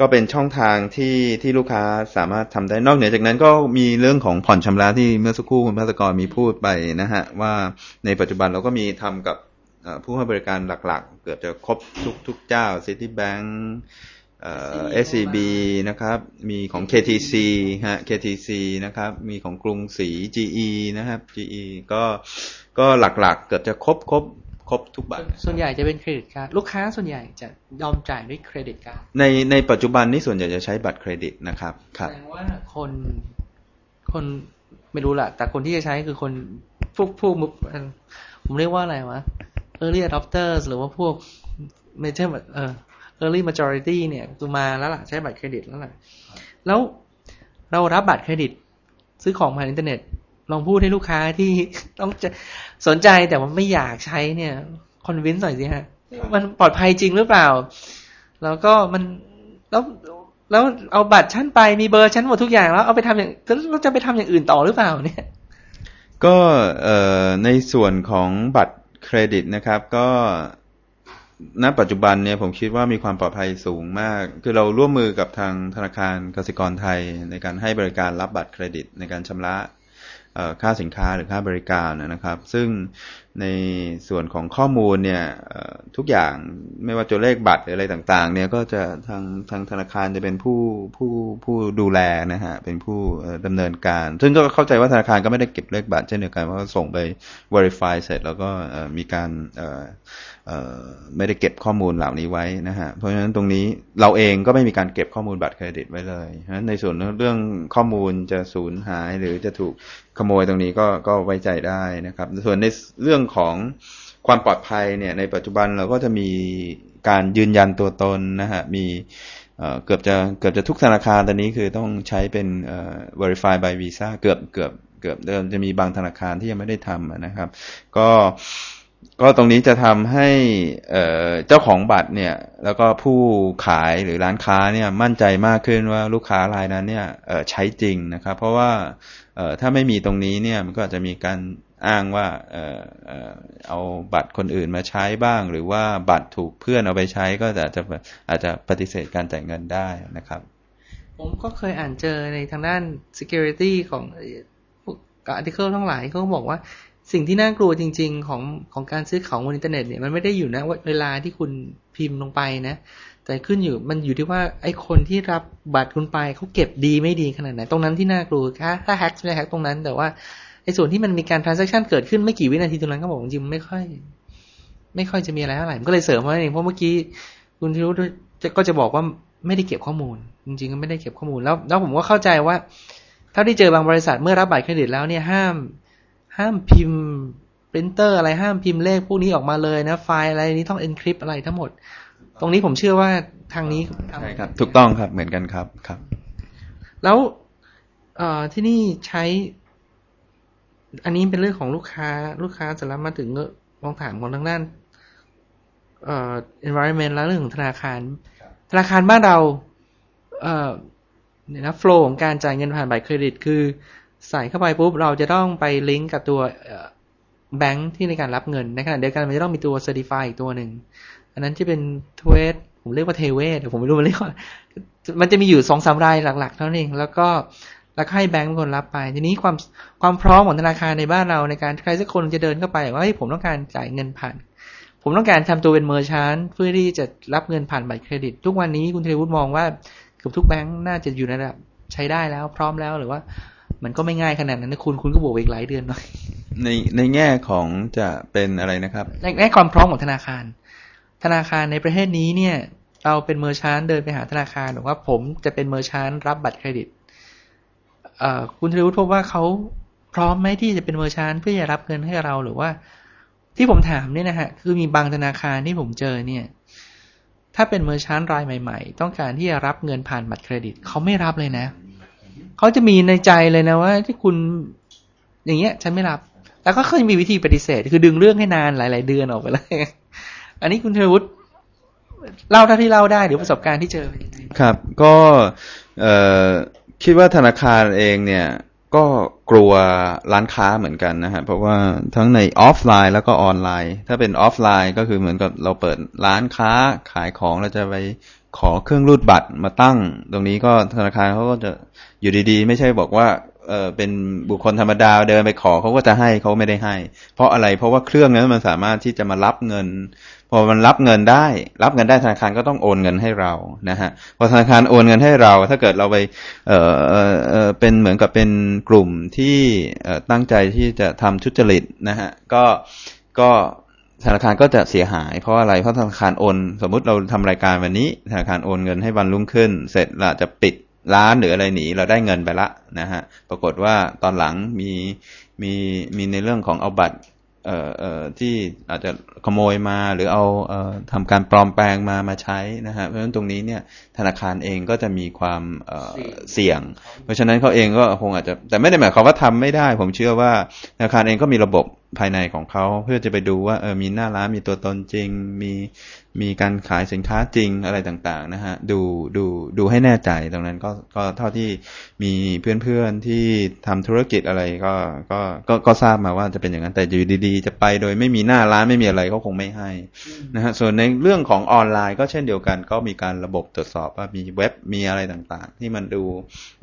ก็เป็นช่องทางที่ที่ลูกค้าสามารถทำได้นอกเหนือจากนั้นก็มีเรื่องของผ่อนชำระที่เมื่อสักครู่คุณพัสกรมีพูดไปนะฮะว่าในปัจจุบันเราก็มีทำกับผู้ให้บริการหลักๆ เกือบจะครบทุกทุกเจ้า Citibank เอ่อ SCB นะครับ มีของ KTC ฮะ KTC นะครับ มีของกรุงศรี GE นะครับ GE ก็ก็หลักๆ เกือบจะครบครบครบทุกบัตรส่วนใหญ่จะเป็นเครดิตการ์ดลูกค้าส่วนใหญ่จะยอมจ่ายด้วยเครดิตการ์ดในในปัจจุบันนี่ส่วนใหญ่จะใช้บัตรเครดิตนะครับคแสรับดงว่าคนคนไม่รู้แหละแต่คนที่จะใช้คือคนพวกพวกมุผมเรียกว่าอะไรวะ early adopters หรือว่าพวก major เอ่อ early majority เนี่ยคือมาแล้วล่ะ ใช้บัตรเครดิตแล้วล่ะ แล้วเรารับบัตรเครดิต ซื้อของผ่านอินเทอร์เน็ต ลองพูดให้ลูกค้าที่ต้องจะสนใจแต่ว่าไม่อยากใช้เนี่ย convince หน่อยสิฮะ มันปลอดภัยจริงหรือเปล่า แล้วก็มันแล้วแล้วเอาบัตรฉันไปมีเบอร์ฉันหมดทุกอย่างแล้วเอาไปทำอย่างแล้วจะไปทำอย่างอื่นต่อหรือเปล่าเนี่ย ก็เอ่อในส่วนของบัตรเครดิตนะครับ ก็ ณปัจจุบันเนี่ยผมคิดว่ามีความปลอดภัยสูงมาก คือเราร่วมมือกับทางธนาคารกสิกรไทย ในการให้บริการรับบัตรเครดิต ในการชำระค่าสินค้าหรือค่าบริการนะครับ ซึ่งในส่วนของข้อมูลเนี่ยทุกอย่างไม่ว่าตัวเลขบัตรหรืออะไรต่างๆ เนี่ยก็จะทางทางธนาคารจะเป็นผู้ผู้ผู้ดูแลนะฮะเป็นผู้เอ่อดำเนินการ ซึ่งก็เข้าใจว่าธนาคารก็ไม่ได้เก็บเลขบัตรเช่นเดียวกันเพราะว่าส่งไป verify เสร็จแล้วก็มีการ ไม่ได้เก็บข้อมูลเหล่านี้ไว้นะฮะ เพราะฉะนั้นตรงนี้เราเองก็ไม่มีการเก็บข้อมูลบัตรเครดิตไว้เลยเพราะฉะนั้นในส่วนเรื่องข้อมูลจะสูญหายหรือจะถูกขโมยตรงนี้ก็ก็ไว้ใจได้นะครับ ส่วนในเรื่องของความปลอดภัยเนี่ย ในปัจจุบันเราก็จะมีการยืนยันตัวตนนะฮะ มีเกือบจะเกือบจะทุกธนาคารตอนนี้คือต้องใช้เป็น verify by visa เกือบเกือบเกือบเดิมจะมีบางธนาคารที่ยังไม่ได้ทำนะครับ ก็ ก็ตรงนี้จะทำให้เจ้าของบัตรเนี่ย แล้วก็ผู้ขายหรือร้านค้าเนี่ยมั่นใจมากขึ้นว่าลูกค้ารายนั้นเนี่ยใช้จริงนะครับ เพราะว่าถ้าไม่มีตรงนี้เนี่ยมันก็อาจจะมีการอ้างว่าเอาบัตรคนอื่นมาใช้บ้าง หรือว่าบัตรถูกเพื่อนเอาไปใช้ก็อาจจะอาจจะปฏิเสธการจ่ายเงินได้นะครับ ผมก็เคยอ่านเจอในทางด้าน security ของเอ่อพวก article ทั้งหลายเขาก็บอกว่า สิ่งที่น่ากลัวจริง ๆ ของของการซื้อของบนอินเทอร์เน็ตเนี่ยมันไม่ได้อยู่นะเวลาที่คุณพิมพ์ลงไปนะ แต่ขึ้นอยู่มันอยู่ที่ว่าไอ้คนที่รับบัตรคุณไปเขาเก็บดีไม่ดีขนาดไหนตรงนั้นที่น่ากลัวถ้าถ้า hack ไม่ hack ตรงนั้น แต่ว่าไอ้ส่วนที่มันมีการ transaction เกิดขึ้นไม่กี่วินาทีตรงนั้นก็บอกจริงไม่ค่อย ไม่ค่อยจะมีอะไรเท่าไหร่มันก็เลยเสริมมาเองเพราะเมื่อกี้คุณธีรวุฒิก็จะบอกว่าไม่ได้เก็บข้อมูล จริงๆก็ไม่ได้เก็บข้อมูลแล้วแล้วผมก็เข้าใจว่าเท่าที่เจอบางบริษัทเมื่อรับบัตรเครดิตแล้วเนี่ยห้าม ห้ามพิมพ์ปรินเตอร์อะไรห้ามพิมพ์เลขพวกนี้ออกมาเลยนะ ไฟล์อะไรนี้ต้อง encrypt อะไรทั้งหมด ตรงนี้ผมเชื่อว่าทางนี้ทำใช่ครับ ถูกต้องครับเหมือนกันครับครับ แล้วเอ่อที่นี่ใช้ อันนี้เป็นเรื่องของลูกค้าลูกค้าเสร็จแล้วมาถึงก็ลองถามของทางด้านเอ่อ environment แล้วเรื่องของธนาคาร ธนาคารบ้านเรา เอ่อเนี่ยนะ flow ของการจ่ายเงินผ่านบัตรเครดิต คือ ใส่เข้าไปปุ๊บเราจะต้องไปลิงก์กับตัวแบงค์ที่ในการรับเงินในขณะเดียวกันมันจะต้องมีตัว certify อีกตัวหนึ่ง อันนั้นที่เป็นเทเวสผมเรียกว่าเทเวสแต่ผมไม่รู้มันเรียกว่ามันจะมีอยู่สองสามรายหลักๆ เท่านั้นเอง แล้วก็แล้วก็ให้แบงก์เป็นคนรับไป ทีนี้ความความพร้อมของธนาคารในบ้านเราในการใครสักคนจะเดินเข้าไปว่าเฮ้ยผมต้องการจ่ายเงินผ่าน ผมต้องการทำตัวเป็นเมอร์ชานเพื่อที่จะรับเงินผ่านบัตรเครดิต ทุกวันนี้คุณเทวุฒิมองว่าเกือบทุกแบงก์น่าจะอยู่ในระดับใช้ได้แล้ว พร้อมแล้วหรือว่า มันก็ไม่ง่ายขนาดนั้นนะคุณคุณก็บวกอีกหลายเดือนหน่อย ในในแง่ของจะเป็นอะไรนะครับ ในในความพร้อมของธนาคาร ธนาคารในประเทศนี้เนี่ย เราเป็น merchant เดินไปหาธนาคารบอกว่าผมจะเป็น merchant รับบัตรเครดิตเอ่อคุณธีรวุฒิพบว่าเขาพร้อมไหมที่จะเป็น merchant เพื่อจะรับเงินให้เราหรือว่า ที่ผมถามเนี่ยนะฮะคือมีบางธนาคารที่ผมเจอเนี่ย ถ้าเป็น merchant รายใหม่ ๆ ต้องการที่จะรับเงินผ่านบัตรเครดิตเขาไม่รับเลยนะ เขาจะมีในใจเลยนะว่า ที่คุณอย่างเงี้ย ฉันไม่รับ แล้วก็เคยมีวิธีปฏิเสธ คือดึงเรื่องให้นานหลาย ๆ เดือนออกไปเลยอันนี้คุณเทวุฒิเล่าเท่าที่เล่าได้หรือประสบการณ์ที่เจอครับ ก็เอคิดว่าธนาคารเองเนี่ย ก็กลัวร้านค้าเหมือนกันนะฮะเพราะว่าทั้งในออฟไลน์แล้วก็ออนไลน์ ถ้าเป็นออฟไลน์ก็คือเหมือนกับเราเปิดร้านค้าขายของเราจะไป ขอเครื่องรูดบัตรมาตั้ง ตรงนี้ก็ธนาคารเขาก็จะอยู่ดีๆ ไม่ใช่บอกว่าเออเป็นบุคคลธรรมดาเดินไปขอเขาก็จะให้เขาไม่ได้ให้ เพราะอะไรเพราะว่าเครื่องนั้นมันสามารถที่จะมารับเงิน พอมันรับเงินได้ รับเงินได้ธนาคารก็ต้องโอนเงินให้เรานะฮะพอธนาคารโอนเงินให้เรา ถ้าเกิดเราไปเออเออเออเป็นเหมือนกับเป็นกลุ่มที่ตั้งใจที่จะทำทุจริตนะฮะก็ก็ ธนาคารก็จะเสียหาย เพราะอะไรเพราะธนาคารโอน สมมุติเราทำรายการวันนี้ ธนาคารโอนเงินให้วันรุ่งขึ้น เสร็จเราจะปิดร้านหรืออะไรหนีเราได้เงินไปละนะฮะปรากฏว่าตอนหลังมีมีมีในเรื่องของเอาบัตร เอ่อเอ่อที่อาจจะขโมยมาหรือเอาเอ่อทำการปลอมแปลงมามาใช้นะฮะเพราะฉะนั้นตรงนี้เนี่ยธนาคารเองก็จะมีความเอ่อเสี่ยง เพราะฉะนั้นเขาเองก็คงอาจจะแต่ไม่ได้หมายความว่าทำไม่ได้ ผมเชื่อว่าธนาคารเองก็มีระบบภายในของเขาเพื่อจะไปดูว่าเออมีหน้าร้านมีตัวตนจริง มี มีการขายสินค้าจริงอะไรต่างๆนะฮะดูดูดูให้แน่ใจตรงนั้นก็ก็เท่าที่มีเพื่อนๆที่ทำธุรกิจอะไรก็ก็ก็ก็ทราบมาว่าจะเป็นอย่างนั้นแต่อยู่ดีๆ จะไปโดยไม่มีหน้าร้านไม่มีอะไรเขาคงไม่ให้นะฮะส่วนในเรื่องของออนไลน์ก็เช่นเดียวกัน ก็มีการระบบตรวจสอบว่ามีเว็บมีอะไรต่างๆ ที่มันดู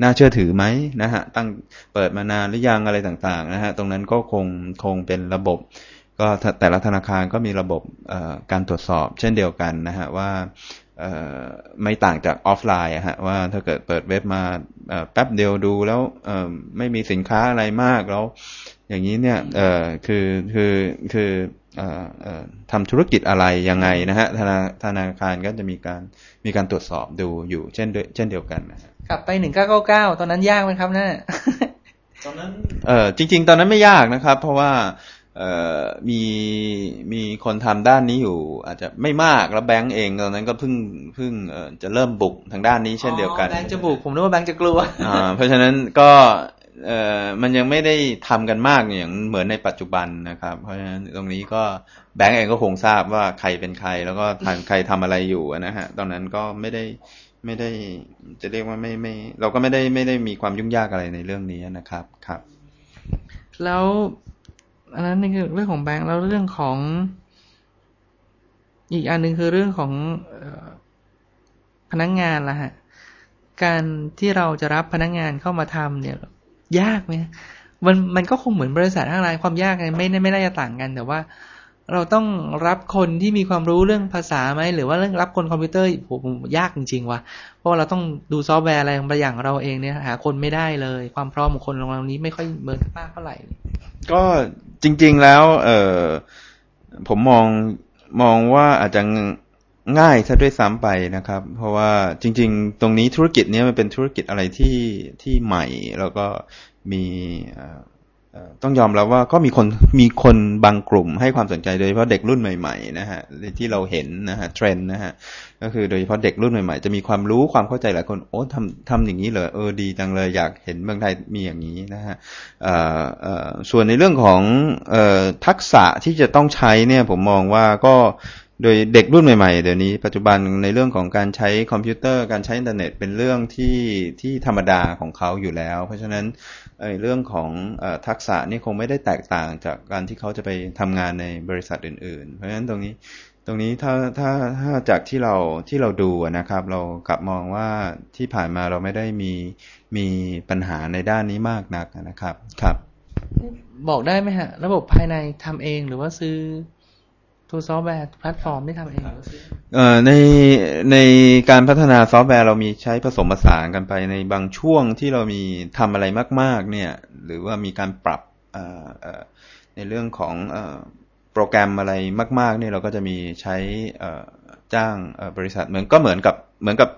น่าเชื่อถือไหมนะฮะตั้งเปิดมานานหรือยังอะไรต่างๆนะฮะตรงนั้นก็คงคงเป็นระบบ ก็แต่ละธนาคารก็มีระบบการตรวจสอบเช่นเดียวกันนะฮะว่าไม่ต่างจากออฟไลน์ฮะว่าถ้าเกิดเปิดเว็บมาแป๊บเดียวดูแล้วไม่มีสินค้าอะไรมากแล้ว อย่างนี้เนี่ยคือคือคือทำธุรกิจอะไรยังไงนะฮะธนาธนาคารก็จะมีการมีการตรวจสอบดูอยู่เช่นเช่นเดียวกันนะฮะกลับไปหนึ่งเก้าเก้าเก้าตอนนั้นยากไหมครับน่าตอนนั้นเออจริง ๆ ตอนนั้นไม่ยากนะครับ เพราะว่าเอ่อ มีมีคนทำด้านนี้อยู่ อาจจะไม่มากแล้วแบงก์เองตอนนั้นก็เพิ่งเพิ่งเอ่อจะเริ่มบุกทางด้านนี้เช่นเดียวกันแบงค์จะบุกผมนึกว่าแบงค์จะกลัวอ่าเพราะฉะนั้นก็เอ่อมันยังไม่ได้ทำกันมากอย่างเหมือนในปัจจุบันนะครับ เพราะฉะนั้นตรงนี้ก็แบงก์เองก็คงทราบว่าใครเป็นใคร แล้วก็ทางใครทำอะไรอยู่นะฮะตอนนั้นก็ไม่ได้ไม่ได้จะเรียกว่าไม่ไม่ เราก็ไม่ได้ไม่ได้มีความยุ่งยากอะไรในเรื่องนี้นะครับครับ แล้ว อันนั้นนี่คือเรื่องของแบงค์แล้วเรื่องของอีกอันหนึ่งคือเรื่องของอพนักงานล่ะฮะ การที่เราจะรับพนักงานเข้ามาทำเนี่ย ยากไหมมันมันก็คงเหมือนบริษัทห้งหลายความยากเนี่ไม่ไม่น่าจะต่างกัน แต่ว่า เราต้องรับคนที่มีความรู้เรื่องภาษาไหมหรือว่าเรื่องรับคนคอมพิวเตอร์ผมยากจริงๆว่ะเพราะเราต้องดูซอฟต์แวร์อะไรบางอย่างเราเองเนี่ยหาคนไม่ได้เลย ความพร้อมของคนของเรานี้ไม่ค่อยเบิร์นมากเท่าไหร่ ก็จริง ๆแล้วเออผมมองมองว่าอาจจะง่ายซะด้วยซ้ำไปนะครับ เพราะว่าจริง ๆ ตรงนี้ธุรกิจนี้มันเป็นธุรกิจอะไรที่ที่ใหม่ แล้วก็มี ต้องยอมแล้วว่าก็มีคนมีคนบางกลุ่มให้ความสนใจโดยเฉพาะเด็กรุ่นใหม่ๆนะฮะที่เราเห็นนะฮะเทรนด์นะฮะก็คือโดยเฉพาะเด็กรุ่นใหม่ๆ จะมีความรู้ความเข้าใจหลายคนโอ้ทำทำอย่างนี้เลยเออดีจังเลยอยากเห็นเมืองไทยมีอย่างนี้นะฮะส่วนในเรื่องของทักษะที่จะต้องใช้เนี่ยผมมองว่าก็โดยเด็กรุ่นใหม่ๆ เดี๋ยวนี้ปัจจุบันในเรื่องของการใช้คอมพิวเตอร์การใช้อินเทอร์เน็ตเป็นเรื่องที่ที่ธรรมดาของเขาอยู่แล้ว เพราะฉะนั้น เรื่องของทักษะนี่คงไม่ได้แตกต่างจากการที่เขาจะไปทำงานในบริษัทอื่น ๆ เพราะฉะนั้นตรงนี้ตรงนี้ถ้าถ้าถ้าจากที่เราที่เราดูนะครับ เรากลับมองว่าที่ผ่านมาเราไม่ได้มีมีปัญหาในด้านนี้มากนักนะครับ ครับ บอกได้ไหมฮะ ระบบภายในทำเองหรือว่าซื้อ ตัว software platform ไม่ทำเองเอ่อในในการพัฒนาซอฟต์แวร์เรามีใช้ผสมผสานกันไปในบางช่วงที่เรามีทำอะไรมาก ๆ เนี่ย หรือว่ามีการปรับในเรื่องของโปรแกรมอะไรมาก ๆ เนี่ยเราก็จะมีใช้จ้างบริษัทเหมือนก็เหมือนกับเหมือนกับ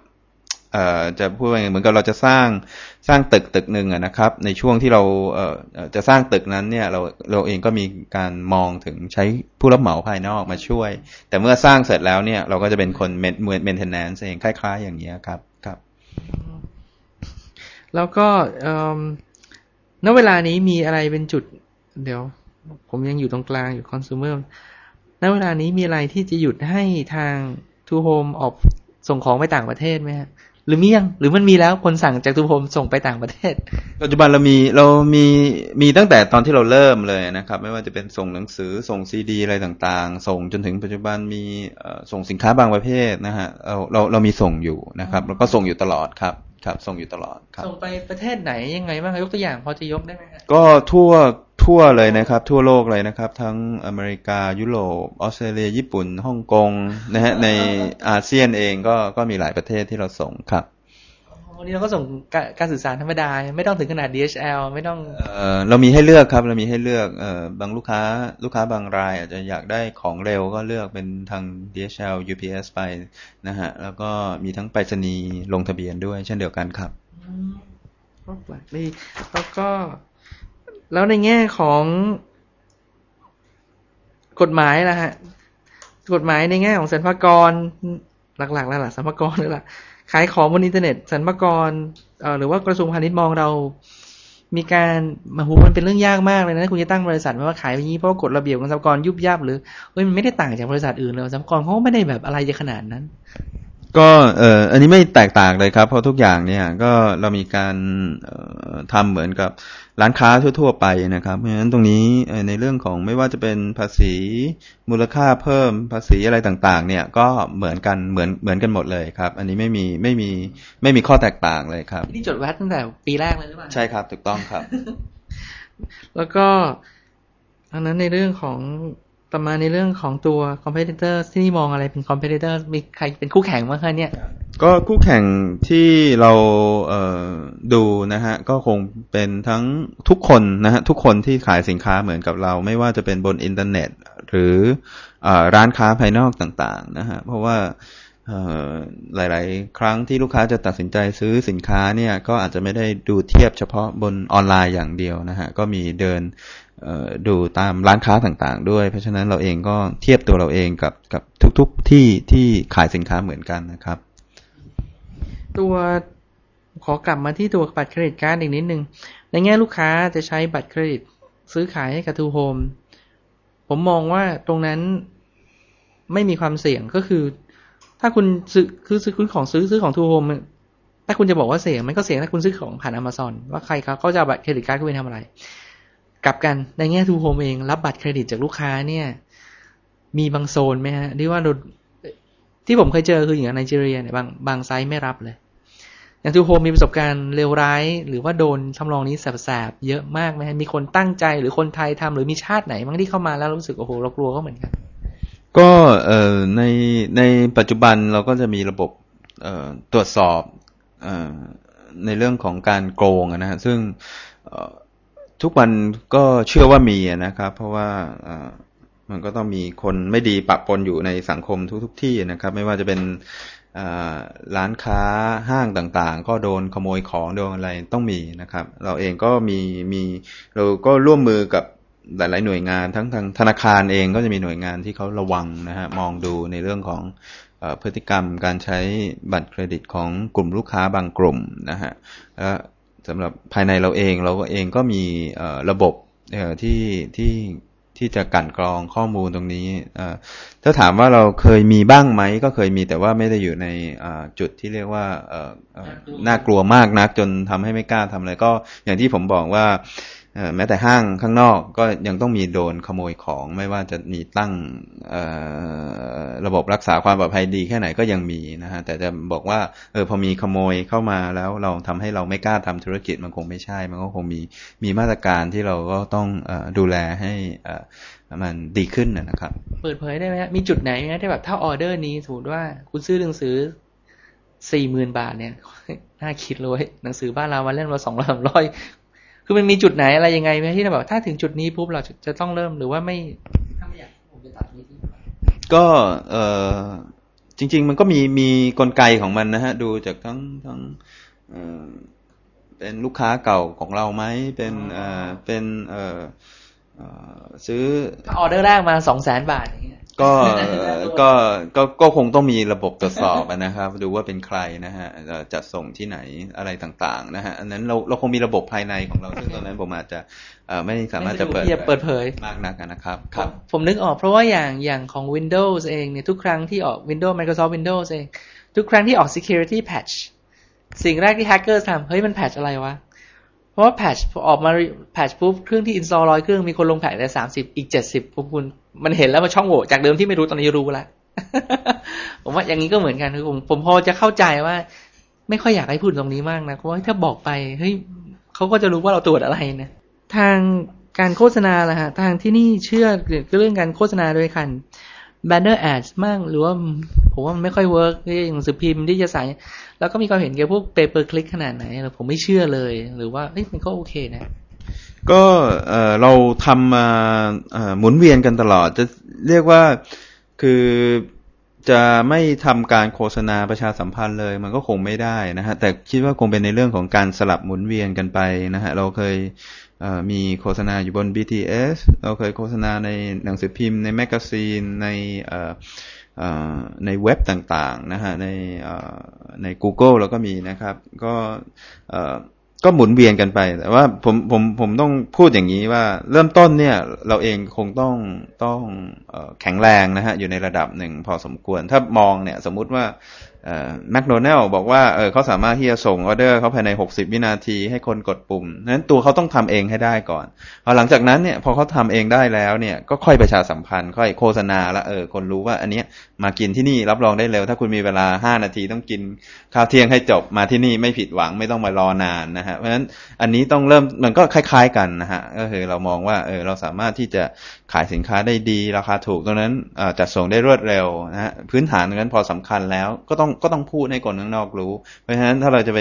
จะพูดว่าไงเหมือนกับเราจะสร้างสร้างตึกตึกหนึ่งนะครับ ในช่วงที่เราจะสร้างตึกนั้นเนี่ยเราเราเองก็มีการมองถึงใช้ผู้รับเหมาภายนอกมาช่วย แต่เมื่อสร้างเสร็จแล้วเนี่ยเราก็จะเป็นคนเมนเมนเทนแนนซ์เองคล้าย ๆ อย่างนี้ครับครับ แล้วก็ณเวลานี้มีอะไรเป็นจุด เดี๋ยว ผมยังอยู่ตรงกลางอยู่คอน sumer ณเวลานี้มีอะไรที่จะหยุดให้ทางทูโฮมออกส่งของไปต่างประเทศไหมฮะ หรือมียัง หรือมันมีแล้วคนสั่งจากทุพมส่งไปต่างประเทศ ปัจจุบันเรามีเรามีมีตั้งแต่ตอนที่เราเริ่มเลยนะครับ ไม่ว่าจะเป็นส่งหนังสือส่งซีดีอะไรต่างๆ ส่งจนถึงปัจจุบันมีส่งสินค้าบางประเภทนะฮะเราเราเรามีส่งอยู่นะครับ แล้วก็ส่งอยู่ตลอดครับครับ ส่งอยู่ตลอดครับส่งไปประเทศไหนยังไงบ้างยกตัวอย่างพอจะยกได้ไหมครับก็ทั่ว ทั่วเลยนะครับ ทั่วโลกเลยนะครับ ทั้งอเมริกายุโรปออสเตรเลียญี่ปุ่นฮ่องกงนะฮะในอาเซียนเองก็ก็มีหลายประเทศที่เราส่งครับวันนี้เราก็ส่งการสื่อสารธรรมดา ไม่ต้องถึงขนาด DHL ไม่ต้องเออเรามีให้เลือกครับ เรามีให้เลือกเออบางลูกค้าลูกค้าบางราย อาจจะอยากได้ของเร็วก็เลือกเป็นทาง DHL UPS ไปนะฮะแล้วก็มีทั้งไปรษณีย์ลงทะเบียนด้วย เช่นเดียวกันครับก็แปลกดีแล้วก็ แล้วในแง่ของกฎหมายล่ะฮะ กฎหมายในแง่ของสรรพากรหลักๆแล้วล่ะสรรพากรนี่แหละขายของบนอินเทอร์เน็ตสรรพากรหรือว่ากระทรวงพาณิชย์มองเรา มีการมาหูมันเป็นเรื่องยากมากเลยนะ คุณจะตั้งบริษัทว่าขายอย่างนี้เพราะกฎระเบียบของสรรพากรยุบยับหรือเฮ้ยมันไม่ได้ต่างจากบริษัทอื่นเลยสรรพากรเขาไม่ได้แบบอะไรจะขนาดนั้น ก็เอ่ออันนี้ไม่แตกต่างเลยครับ เพราะทุกอย่างเนี่ย ก็เรามีการทำเหมือนกับร้านค้าทั่ว ๆ ไปนะครับ เพราะฉะนั้นตรงนี้ในเรื่องของไม่ว่าจะเป็นภาษีมูลค่าเพิ่มภาษีอะไรต่างๆ เนี่ยก็เหมือนกันเหมือนเหมือนกันหมดเลยครับ อันนี้ไม่มีไม่มีไม่มีข้อแตกต่างเลยครับนี่จดแวดตั้งแต่ปีแรกเลยหรือเปล่าใช่ครับถูกต้องครับ แล้วก็อันนั้นในเรื่องของ ต่อมาในเรื่องของตัว competitor ที่นี่มองอะไรเป็น competitor มีใครเป็นคู่แข่งบ้างคะเนี่ย ก็คู่แข่งที่เราเดูนะฮะ ก็คงเป็นทั้งทุกคนนะฮะ ทุกคนที่ขายสินค้าเหมือนกับเรา ไม่ว่าจะเป็นบนอินเทอร์เน็ต หรืออร้านค้าภายนอกต่างๆนะฮะ เพราะว่าหลาย ๆ ครั้งที่ลูกค้าจะตัดสินใจซื้อสินค้าเนี่ย ก็อาจจะไม่ได้ดูเทียบเฉพาะบนออนไลน์อย่างเดียวนะฮะ ก็มีเดิน ดูตามร้านค้าต่างๆ ด้วย เพราะฉะนั้นเราเองก็เทียบตัวเราเองกับกับทุกๆที่ที่ขายสินค้าเหมือนกันนะครับ ตัวขอกลับมาที่ตัวบัตร credit card อีกนิดนึง ในแง่ลูกค้าจะใช้บัตรเครดิตซื้อขายให้กับทูโฮมผมมองว่าตรงนั้นไม่มีความเสี่ยงก็คือ ถ้าคุณซื้อคือซื้อคุณของซื้อซื้อของ ToHome ถ้าคุณจะบอกว่าเสี่ยงมันก็เสี่ยงถ้าคุณซื้อของผ่านอเมซอนว่าใครเขาเขาจะบัตรเครดิตการ์ดคุณไปทำอะไร กลับกันในแง่ ToHome เองรับบัตรเครดิตจากลูกค้าเนี่ย มีบางโซนไหมฮะที่ว่าที่ผมเคยเจอคืออย่างไนจีเรียเนี่ยบางบางไซต์ไม่รับเลย อย่าง ToHome มีประสบการณ์เลวร้าย หรือว่าโดนทำนองนี้แสบๆเยอะมากไหมฮะมีคนตั้งใจหรือคนไทยทำหรือมีชาติไหนบ้างที่เข้ามาแล้วรู้สึกโอ้โหเรากลัวก็เหมือนกัน ก็เอ่อในในปัจจุบันเราก็จะมีระบบเอ่อตรวจสอบเอ่อในเรื่องของการโกงนะฮะซึ่งเอ่อ ทุกวันก็เชื่อว่ามีนะครับ เพราะว่ามันก็ต้องมีคนไม่ดีปะปนอยู่ในสังคมทุกๆที่นะครับ ไม่ว่าจะเป็นร้านค้าห้างต่างๆ ก็โดนขโมยของโดนอะไรต้องมีนะครับ เราเองก็มีมีเราก็ร่วมมือกับหลาย ๆ หน่วยงานทั้งทางธนาคารเองก็จะมีหน่วยงานที่เขาระวังนะฮะมองดูในเรื่องของอพฤติกรรมการใช้บัตรเครดิตของกลุ่มลูกค้าบางกลุ่มนะฮะและ สำหรับภายในเราเองเราก็เองก็มีระบบที่ที่ที่จะกั่นกรองข้อมูลตรงนี้ถ้าถามว่าเราเคยมีบ้างไหมก็เคยมีแต่ว่าไม่ได้อยู่ในจุดที่เรียกว่าน่ากลัวมากนักจนทำให้ไม่กล้าทำอะไรก็อย่างที่ผมบอกว่า แม้แต่ห้างข้างนอกก็ยังต้องมีโดนขโมยของ ไม่ว่าจะมีตั้งระบบรักษาความปลอดภัยดีแค่ไหนก็ยังมีนะฮะแต่จะบอกว่าเออพอมีขโมยเข้ามาแล้วเราทำให้เราไม่กล้าทำธุรกิจมันคงไม่ใช่ มันก็คงมีมีมาตรการที่เราก็ต้องอดูแลให้มันดีขึ้นนะครับ เปิดเผยได้ไหมมีจุดไหนไหมที่แบบถ้าออเดอร์นี้สมมติว่าคุณซื้อหนังสือสี่หมื่นบาทเนี่ยน่าคิดเลยหนังสือบ้านเรามาเล่นมละสองร้อยสามร้อย คือมันมีจุดไหนอะไรยังไงไหมที่เราแบบถ้าถึงจุดนี้ปุ๊บเราจะจะต้องเริ่มหรือว่าไม่ถ้าไม่อยากผมจะตัดนี้ทิ้งก็เออจริง ๆ มันก็มีมีกลไกของมันนะฮะ ดูจากทั้งทั้งเอ่อเป็นลูกค้าเก่าของเราไหมเป็นเอ่อเป็นเอ่อเอ่อซื้อถ้าออเดอร์แรกมาสองแสนบาทอย่างเงี้ย ก็ก็ก็ก็คงต้องมีระบบตรวจสอบอะนะครับ ดูว่าเป็นใครนะฮะเอ่อจัดส่งที่ไหนอะไรต่างๆนะฮะอันนั้นเราเราคงมีระบบภายในของเราซึ่งตอนนั้นผมอาจจะเอ่อไม่สามารถจะเปิดไม่สะดวกที่จะเปิดเผยมากนักอะนะครับครับ ผมนึกออกเพราะว่าอย่างอย่างของ Windows เองเนี่ยทุกครั้งที่ออก Windows Microsoft Windows เอง ทุกครั้งที่ออก security patch สิ่งแรกที่ hackers ทำเฮ้ยมัน patch อะไรวะเพราะว่า patch พอออกมา patch ปุ๊บเครื่องที่ install ร้อยเครื่องมีคนลง patch ได้สามสิบอีกเจ็ดสิบปุ๊บคุณมันเห็นแล้วมันช่องโหว่จากเดิมที่ไม่รู้ตอนนี้รู้แล้วผมว่าอย่างนี้ก็เหมือนกันคือผมผมพอจะเข้าใจว่า ไม่ค่อยอยากให้พูดตรงนี้มากนะเพราะว่าถ้าบอกไปเฮ้ยเขาก็จะรู้ว่าเราตรวจอะไรนะทางการโฆษณาล่ะฮะทางที่นี่เชื่อเกี่ยวกับเรื่องการโฆษณาโดยคัน banner ads มั่งหรือว่าผมว่ามันไม่ค่อยเวิร์กที่หนังสือพิมพ์ที่จะใส่แล้วก็มีความเห็นเกี่ยวกับพวก pay per click ขนาดไหนผมไม่เชื่อเลย หรือว่าเฮ้ยมันก็โอเคนะ ก็เราทำมาหมุนเวียนกันตลอด จะเรียกว่าคือจะไม่ทำการโฆษณาประชาสัมพันธ์เลย มันก็คงไม่ได้นะฮะแต่คิดว่าคงเป็นในเรื่องของการสลับหมุนเวียนกันไปนะฮะเราเคยเมีโฆษณาอยู่บน BTS เราเคยโฆษณาในหนังสือพิมพ์ในแมกกาซีนในในเว็บต่างๆนะฮะในใน Google เราก็มีนะครับ ก็ ก็หมุนเวียนกันไป แต่ว่าผมผมผมต้องพูดอย่างนี้ว่า เริ่มต้นเนี่ย เราเองคงต้องต้องแข็งแรงนะฮะอยู่ในระดับหนึ่งพอสมควร ถ้ามองเนี่ย สมมุติว่า แมคโดนัลบอกว่าเออเขาสามารถที่จะส่งออเดอร์เขาภายใน 60 วินาทีให้คนกดปุ่มนั้นตัวเขาต้องทำเองให้ได้ก่อนพอหลังจากนั้นเนี่ยพอเขาทำเองได้แล้วเนี่ยก็ค่อยประชาสัมพันธ์ ค่อยโฆษณาแล้วเออคนรู้ว่าอันเนี้ยมากินที่นี่รับรองได้เร็ว ถ้าคุณมีเวลา 5 นาทีต้องกินข้าวเที่ยงให้จบมาที่นี่ไม่ผิดหวังไม่ต้องมารอนานนะฮะเพราะฉะนั้นอันนี้ต้องเริ่มมันก็คล้าย ๆ กันนะฮะก็คือเรามองว่าเออเราสามารถที่จะ ขายสินค้าได้ดี ราคาถูกตรงนั้นจัดส่งได้รวดเร็วนะฮะพื้นฐานตรงนั้นพอสำคัญแล้วก็ต้องก็ต้องพูดให้คนข้างนอกรู้ เพราะฉะนั้นถ้าเราจะไป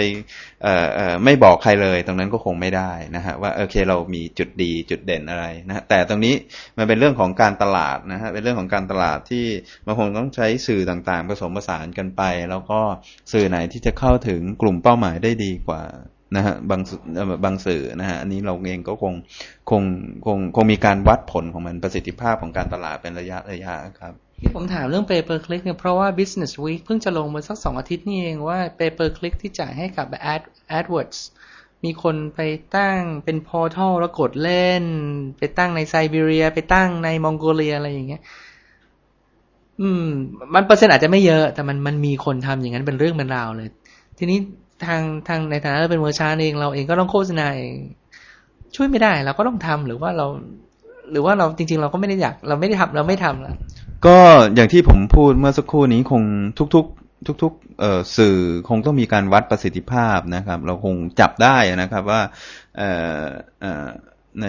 ไม่บอกใครเลย ตรงนั้นก็คงไม่ได้นะฮะว่าโอเคเรามีจุดดีจุดเด่นอะไรนะฮะแต่ตรงนี้มันเป็นเรื่องของการตลาดนะฮะเป็นเรื่องของการตลาดที่บางคนต้องใช้สื่อต่างๆ ผสมผสานกันไป แล้วก็สื่อไหนที่จะเข้าถึงกลุ่มเป้าหมายได้ดีกว่า นะฮะบางสื่อเอ่อบางสื่อนะฮะอันนี้เราเองก็คงคงคงคงมีการวัดผลของมันประสิทธิภาพของการตลาดเป็นระยะระยะครับที่ผมถามเรื่อง pay per click เนี่ยเพราะว่า business week เพิ่งจะลงมาสักสองอาทิตย์นี่เองว่า pay per click ที่จ่ายให้กับ ad adwords มีคนไปตั้งเป็น portal แล้วกดเล่น ไปตั้งในไซบีเรีย ไปตั้งในมองโกเลียอะไรอย่างเงี้ยอืม มันเปอร์เซ็นต์อาจจะไม่เยอะ แต่มันมันมีคนทำอย่างนั้นเป็นเรื่องเป็นราวเลย ทีนี้ ทางทางในฐานะเราเป็นเวอร์ชานเองเราเองก็ต้องโฆษณาเอง ช่วยไม่ได้เราก็ต้องทำหรือว่าเรา หรือว่าเราจริง ๆ เราก็ไม่ได้อยาก เราไม่ได้ทำเราไม่ทำละก็อย่างที่ผมพูดเมื่อสักครู่นี้คงทุกทุกๆเอ่อสื่อคงต้องมีการวัดประสิทธิภาพนะครับ เราคงจับได้นะครับว่าเอ่อเอ่อใน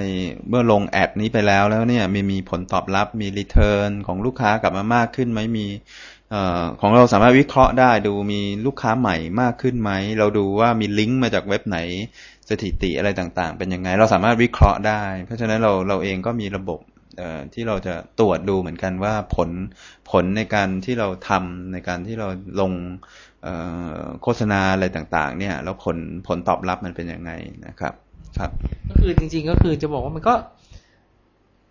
เมื่อลงแอดนี้ไปแล้วแล้วเนี่ยมีมีผลตอบรับมีรีเทิร์นของลูกค้ากลับมามากขึ้นไหมมี ของเราสามารถวิเคราะห์ได้ดูมีลูกค้าใหม่มากขึ้นไหม เราดูว่ามีลิงก์มาจากเว็บไหนสถิติอะไรต่างๆ เป็นยังไง เราสามารถวิเคราะห์ได้ เพราะฉะนั้นเราเราเองก็มีระบบที่เราจะตรวจดูเหมือนกันว่าผลผลในการที่เราทำในการที่เราลงโฆษณาอะไรต่างๆ เนี่ย แล้วผลผลตอบรับมันเป็นยังไงนะครับ ครับ ก็คือจริง ๆ ก็คือจะบอกว่ามันก็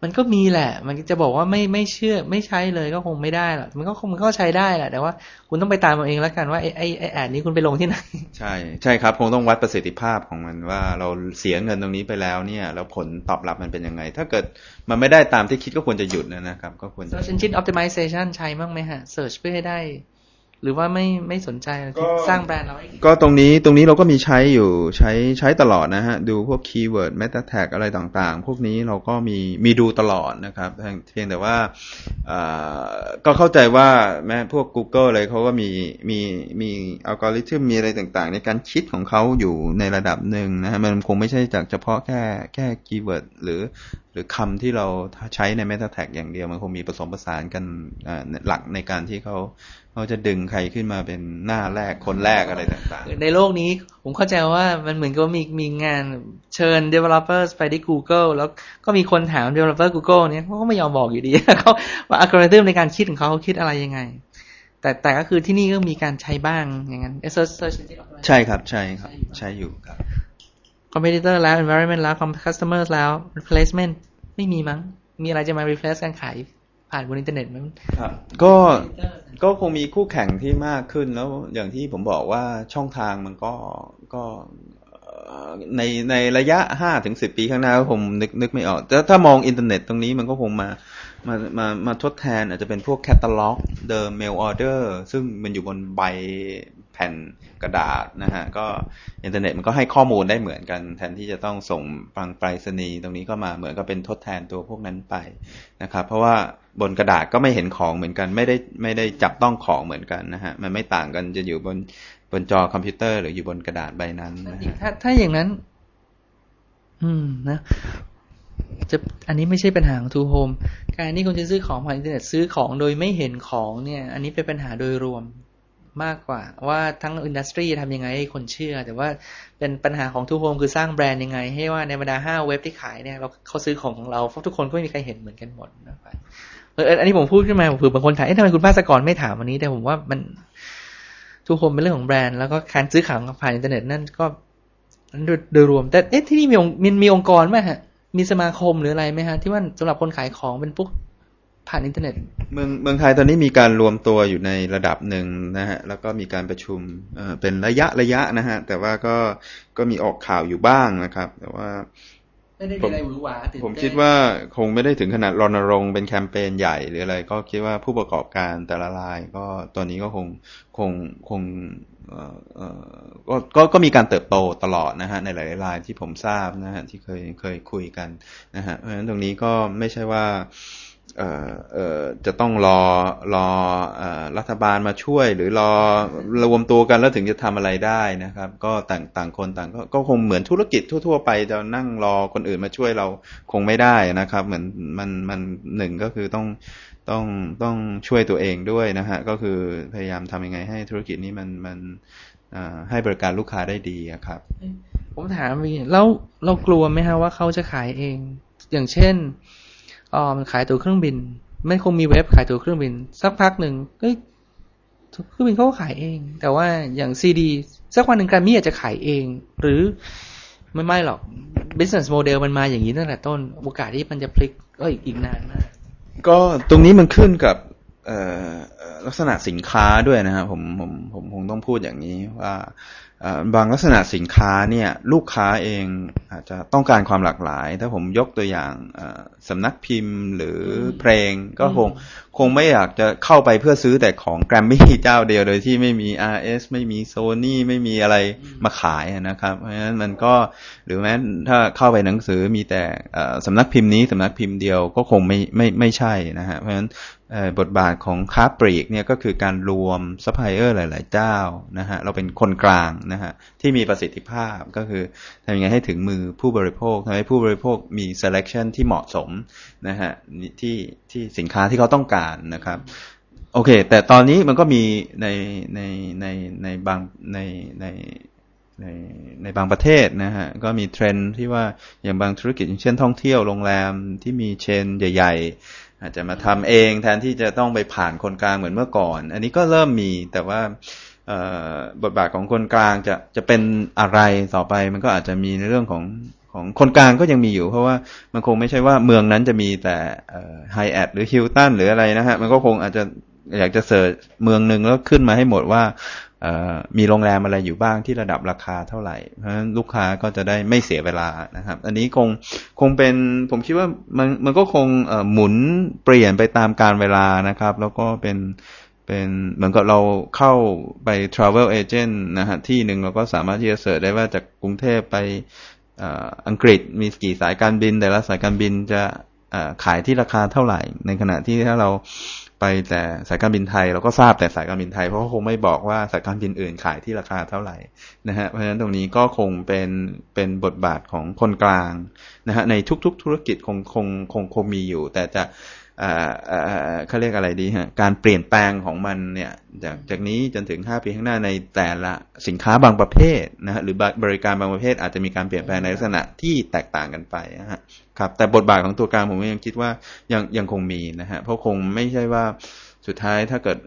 มันก็มีแหละ มันจะบอกว่าไม่ไม่เชื่อไม่ใช้เลยก็คงไม่ได้หรอกมันก็คงมันก็ใช้ได้แหละ แต่ว่าคุณต้องไปตามเอาเองแล้วกันว่าไอ้ไอ้ไอ้แอดนี้คุณไปลงที่ไหน ใช่ใช่ครับ คงต้องวัดประสิทธิภาพของมันว่าเราเสียเงินตรงนี้ไปแล้วเนี่ย แล้วผลตอบรับมันเป็นยังไง ถ้าเกิดมันไม่ได้ตามที่คิดก็ควรจะหยุดนะครับ ก็ควรจะ search engine optimization ใช้บ้างไหมฮะ search เพื่อให้ได้ หรือว่าไม่ไม่สนใจสร้างแบรนด์เราก็ตรงนี้ตรงนี้เราก็มีใช้อยู่ใช้ใช้ตลอดนะฮะ ดูพวก keyword meta tag อะไรต่างๆ พวกนี้เราก็มีมีดูตลอดนะครับเพียงแต่ว่าก็เข้าใจว่าแม้พวก Google อะไรเขาก็มีมีมีอัลกอริทึมมีอะไรต่างๆ ในการคิดของเขาอยู่ในระดับหนึ่งนะฮะมันคงไม่ใช่จากเฉพาะแค่แค่คีย์เวิร์ดหรือหรือคำที่เราใช้ใน Meta Tag อย่างเดียวมันคงมีผสมผสานกันหลักในการที่เขา เขาจะดึงใครขึ้นมาเป็นหน้าแรกคนแรกอะไรต่างๆ ในโลกนี้ผมเข้าใจว่ามันเหมือนกับมีมีงานเชิญ developers ไปที่ Google แล้วก็มีคนถาม developer Google เนี่ยเขาก็ไม่ยอมบอกอยู่ดีเขาว่าอัลกอริทึมในการคิดของเขาเขาคิดอะไรยังไง แต่แต่ก็คือที่นี่ก็มีการใช้บ้างอย่างนั้น search search ใช่ครับใช่ครับใช้อยู่ครับ competitor แล้ว environment แล้ว customer แล้ว replacement ไม่มีมั้ง มีอะไรจะมา replace การขาย ผ่านบนอินเทอร์เน็ตมั้งครับ ก็ก็คงมีคู่แข่งที่มากขึ้นแล้วอย่างที่ผมบอกว่าช่องทางมันก็ก็ในในระยะห้าถึงสิบปีข้างหน้าก็คงนึกนึกไม่ออกแต่ถ้ามองอินเทอร์เน็ตตรงนี้มันก็คงมามามามาทดแทนอาจจะเป็นพวกแคตตาล็อกเดิม mail order ซึ่งมันอยู่บนใบแผ่นกระดาษนะฮะ ก็อินเทอร์เน็ตมันก็ให้ข้อมูลได้เหมือนกัน แทนที่จะต้องส่งทางไปรษณีย์ตรงนี้ก็มาเหมือนกับเป็นทดแทนตัวพวกนั้นไปนะครับ เพราะว่าบนกระดาษก็ไม่เห็นของเหมือนกัน ไม่ได้ไม่ได้จับต้องของเหมือนกันนะฮะ มันไม่ต่างกันจะอยู่บนบนจอคอมพิวเตอร์หรืออยู่บนกระดาษใบนั้นนะถ้าถ้าอย่างนั้น อืมนะจะอันนี้ไม่ใช่ปัญหาของ ToHome การที่คุณจะซื้อของผ่านอินเทอร์เน็ตซื้อของโดยไม่เห็นของเนี่ย อันนี้เป็นปัญหาโดยรวมมากกว่า ว่าทั้ง industry ทำยังไงให้คนเชื่อ แต่ว่าเป็นปัญหาของ ToHome คือสร้างแบรนด์ยังไง ให้ว่าในบรรดาห้าเว็บที่ขายเนี่ยเราเขาซื้อของของเราเพราะทุกคนก็ไม่มีใครเห็นเหมือนกันหมดนะครับ อออันนี้ผมพูดขึ้นมาเผื่อบางคนถามเอ๊ะทำไมคุณภาสกรไม่ถามวันนี้ แต่ผมว่ามันทุกคนเป็นเรื่องของแบรนด์แล้วก็การซื้อขายผ่านอินเทอร์เน็ตนั่นก็โดยรวม แต่เอ๊ะที่นี่มีมีมีองค์กรไหมฮะ มีสมาคมหรืออะไรไหมฮะ ที่ว่าสำหรับคนขายของเป็นพวกผ่านอินเทอร์เน็ต เมืองเมืองไทยตอนนี้มีการรวมตัวอยู่ในระดับหนึ่งนะฮะ แล้วก็มีการประชุมเเป็นระยะระยะนะฮะ แต่ว่าก็ก็มีออกข่าวอยู่บ้างนะครับ แต่ว่า ไม่ได้มีอะไรหวือหวาผมคิดว่าคงไม่ได้ถึงขนาดรณรงค์เป็นแคมเปญใหญ่หรืออะไร ก็คิดว่าผู้ประกอบการแต่ละราย ก็ตอนนี้ก็คงคงคงก็ก็ก็มีการเติบโตตลอดนะฮะในหลายๆรายที่ผมทราบนะฮะที่เคยเคยคุยกันนะฮะเพราะฉะนั้นตรงนี้ก็ไม่ใช่ว่าเอ่อเอ่อ จะต้องรอรออรัฐบาลมาช่วย หรือรอรวมตัวกันแล้วถึงจะทำอะไรได้นะครับ ก็ต่างต่างคนต่างก็คงเหมือนธุรกิจทั่ว ๆ ไปจะนั่งรอคนอื่นมาช่วยเราคงไม่ได้นะครับ เหมือนมันมันหนึ่งก็คือต้องต้องต้องช่วยตัวเองด้วยนะฮะก็คือพยายามทำยังไงให้ธุรกิจนี้มันมันให้บริการลูกค้าได้ดีครับ ผมถามมีแล้วเรากลัวไหมฮะว่าเขาจะขายเอง อย่างเช่น อ๋อมันขายตัวเครื่องบิน ไม่คงมีเว็บขายตัวเครื่องบิน สักพักหนึ่งเอ้ยเครื่องบินเขาก็ขายเอง แต่ว่าอย่างซีดีสักวันหนึ่งการมีอาจจะขายเอง หรือไม่ไม่หรอก business model มันมาอย่างนี้ตั้งแต่ต้น โอกาสที่มันจะพลิกก็อีกนานมากก็ตรงนี้มันขึ้นกับ ลักษณะสินค้าด้วยนะครับผมผมผมคงต้องพูดอย่างนี้ว่าบางลักษณะสินค้าเนี่ยลูกค้าเองอาจจะต้องการความหลากหลาย ถ้าผมยกตัวอย่างสำนักพิมพ์หรือเพลง ก็คงคงไม่อยากจะเข้าไปเพื่อซื้อแต่ของแกรมมี่เจ้าเดียวโดยที่ไม่มี RS ไม่มีโซนี่ไม่มีอะไรมาขายนะครับ เพราะฉะนั้นมันก็หรือแม้ถ้าเข้าไปหนังสือมีแต่สำนักพิมพ์นี้สำนักพิมพ์เดียวก็คงไม่ไม่ไม่ใช่นะฮะเพราะฉะนั้น บทบาทของค้าปลีกเนี่ยก็คือการรวมซัพพลายเออร์หลาย ๆ เจ้านะฮะเราเป็นคนกลางนะฮะที่มีประสิทธิภาพก็คือทำยังไงให้ถึงมือผู้บริโภคทำให้ผู้บริโภคมี selection ที่เหมาะสมนะฮะที่ที่สินค้าที่เขาต้องการนะครับโอเค แต่ตอนนี้มันก็มีในในในในบางในในในในบางประเทศนะฮะก็มีเทรนที่ว่าอย่างบางธุรกิจเช่นท่องเที่ยวโรงแรมที่มีเชนใหญ่ ๆ อาจจะมาทำเองแทนที่จะต้องไปผ่านคนกลางเหมือนเมื่อก่อน อันนี้ก็เริ่มมีแต่ว่าบทบาทของคนกลางจะจะเป็นอะไรต่อไป มันก็อาจจะมีในเรื่องของของคนกลางก็ยังมีอยู่ เพราะว่ามันคงไม่ใช่ว่าเมืองนั้นจะมีแต่ไฮแอดหรือฮิลตันหรืออะไรนะฮะมันก็คงอาจจะอยากจะเสิร์ชเมืองหนึ่งแล้วขึ้นมาให้หมดว่า มีโรงแรมอะไรอยู่บ้างที่ระดับราคาเท่าไหร่ เพราะฉะนั้นลูกค้าก็จะได้ไม่เสียเวลานะครับ อันนี้คงคงเป็นผมคิดว่ามันมันก็คงหมุนเปลี่ยนไปตามการเวลานะครับ แล้วก็เป็นเป็นเหมือนกับเราเข้าไป travel agent นะฮะที่หนึ่งเราก็สามารถที่จะเสิร์ชได้ว่าจากกรุงเทพไปอังกฤษมีกี่สายการบิน แต่ละสายการบินจะขายที่ราคาเท่าไหร่ ในขณะที่ถ้าเรา ไปแต่สายการบินไทยเราก็ทราบแต่สายการบินไทยเพราะเขาคงไม่บอกว่าสายการบินอื่นขายที่ราคาเท่าไหร่นะฮะเพราะฉะนั้นตรงนี้ก็คงเป็นเป็นบทบาทของคนกลางนะฮะในทุก ๆ ธุรกิจคงคงคงคงมีอยู่ แต่จะ เขาเรียกอะไรดีฮะการเปลี่ยนแปลงของมันเนี่ยจากจากนี้จนถึงห้าปีข้างหน้าในแต่ละสินค้าบางประเภทนะฮะหรือบริการบางประเภท อาจจะมีการเปลี่ยนแปลงในลักษณะที่แตกต่างกันไปนะฮะครับแต่บทบาทของตัวกลางผมยังคิดว่ายังยังคงมีนะฮะเพราะคงไม่ใช่ว่าสุดท้ายถ้าเกิด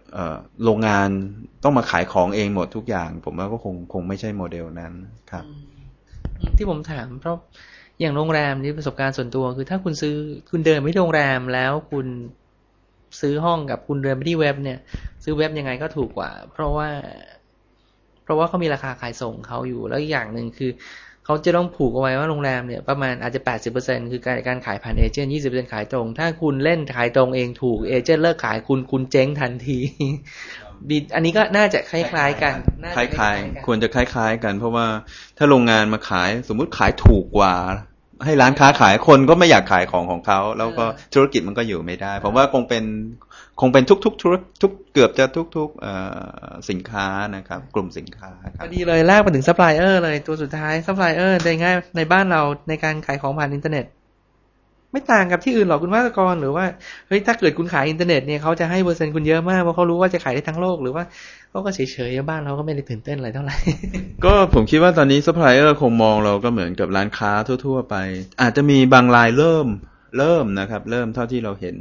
โรงงานต้องมาขายของเองหมดทุกอย่าง ผมว่าก็คงคงไม่ใช่โมเดลนั้นครับ ที่ผมถามเพราะ อย่างโรงแรมนี่ประสบการณ์ส่วนตัวคือถ้าคุณซื้อคุณเดินไปที่โรงแรมแล้วคุณซื้อห้องกับคุณเดินไปที่เว็บเนี่ย ซื้อเว็บยังไงก็ถูกกว่า เพราะว่า เพราะว่าเขามีราคาขายส่งเขาอยู่แล้วอีกอย่างหนึ่งคือเขาจะต้องผูกเอาไว้ว่าโรงแรมเนี่ยประมาณอาจจะแปดสิบเปอร์เซ็นคือการการขายผ่านเอเจนต์ยี่สิบเปอร์เซ็นขายตรง ถ้าคุณเล่นขายตรงเองถูกเอเจนต์เลิกขายคุณคุณเจ๊งทันทีบีอันนี้ก็น่าจะคล้าย ๆ กันคล้ายๆ ควรจะคล้าย ๆ กัน เพราะว่าถ้าโรงงานมาขายสมมุติขายถูกกว่า ให้ร้านค้าขายคนก็ไม่อยากขายของของเขา แล้วก็ธุรกิจมันก็อยู่ไม่ได้ ผมว่าคงเป็นคงเป็นทุกๆธุรทุกเกือบจะทุกๆสินค้านะครับ กลุ่มสินค้าครับดีเลยลากมาถึงซัพพลายเออร์เลยตัวสุดท้ายซัพพลายเออร์ได้ง่ายในบ้านเราในการขายของผ่านอินเทอร์เน็ต ไม่ต่างกับที่อื่นหรอกคุณวัตกรหรือว่าเฮ้ยถ้าเกิดคุณขายอินเทอร์เน็ตเนี่ยเขาจะให้เปอร์เซ็นต์คุณเยอะมากเพราะเขารู้ว่าจะขายได้ทั้งโลกหรือว่า เขาก็เฉยๆบ้านเราก็ไม่ได้ตื่นเต้นอะไรเท่าไหร่ ก็ผมคิดว่าตอนนี้ซัพพลายเออร์คงมองเราก็เหมือนกับร้านค้าทั่ว ๆ ไป อาจจะมีบางรายเริ่มเริ่มนะครับ เริ่มเท่าที่เราเห็น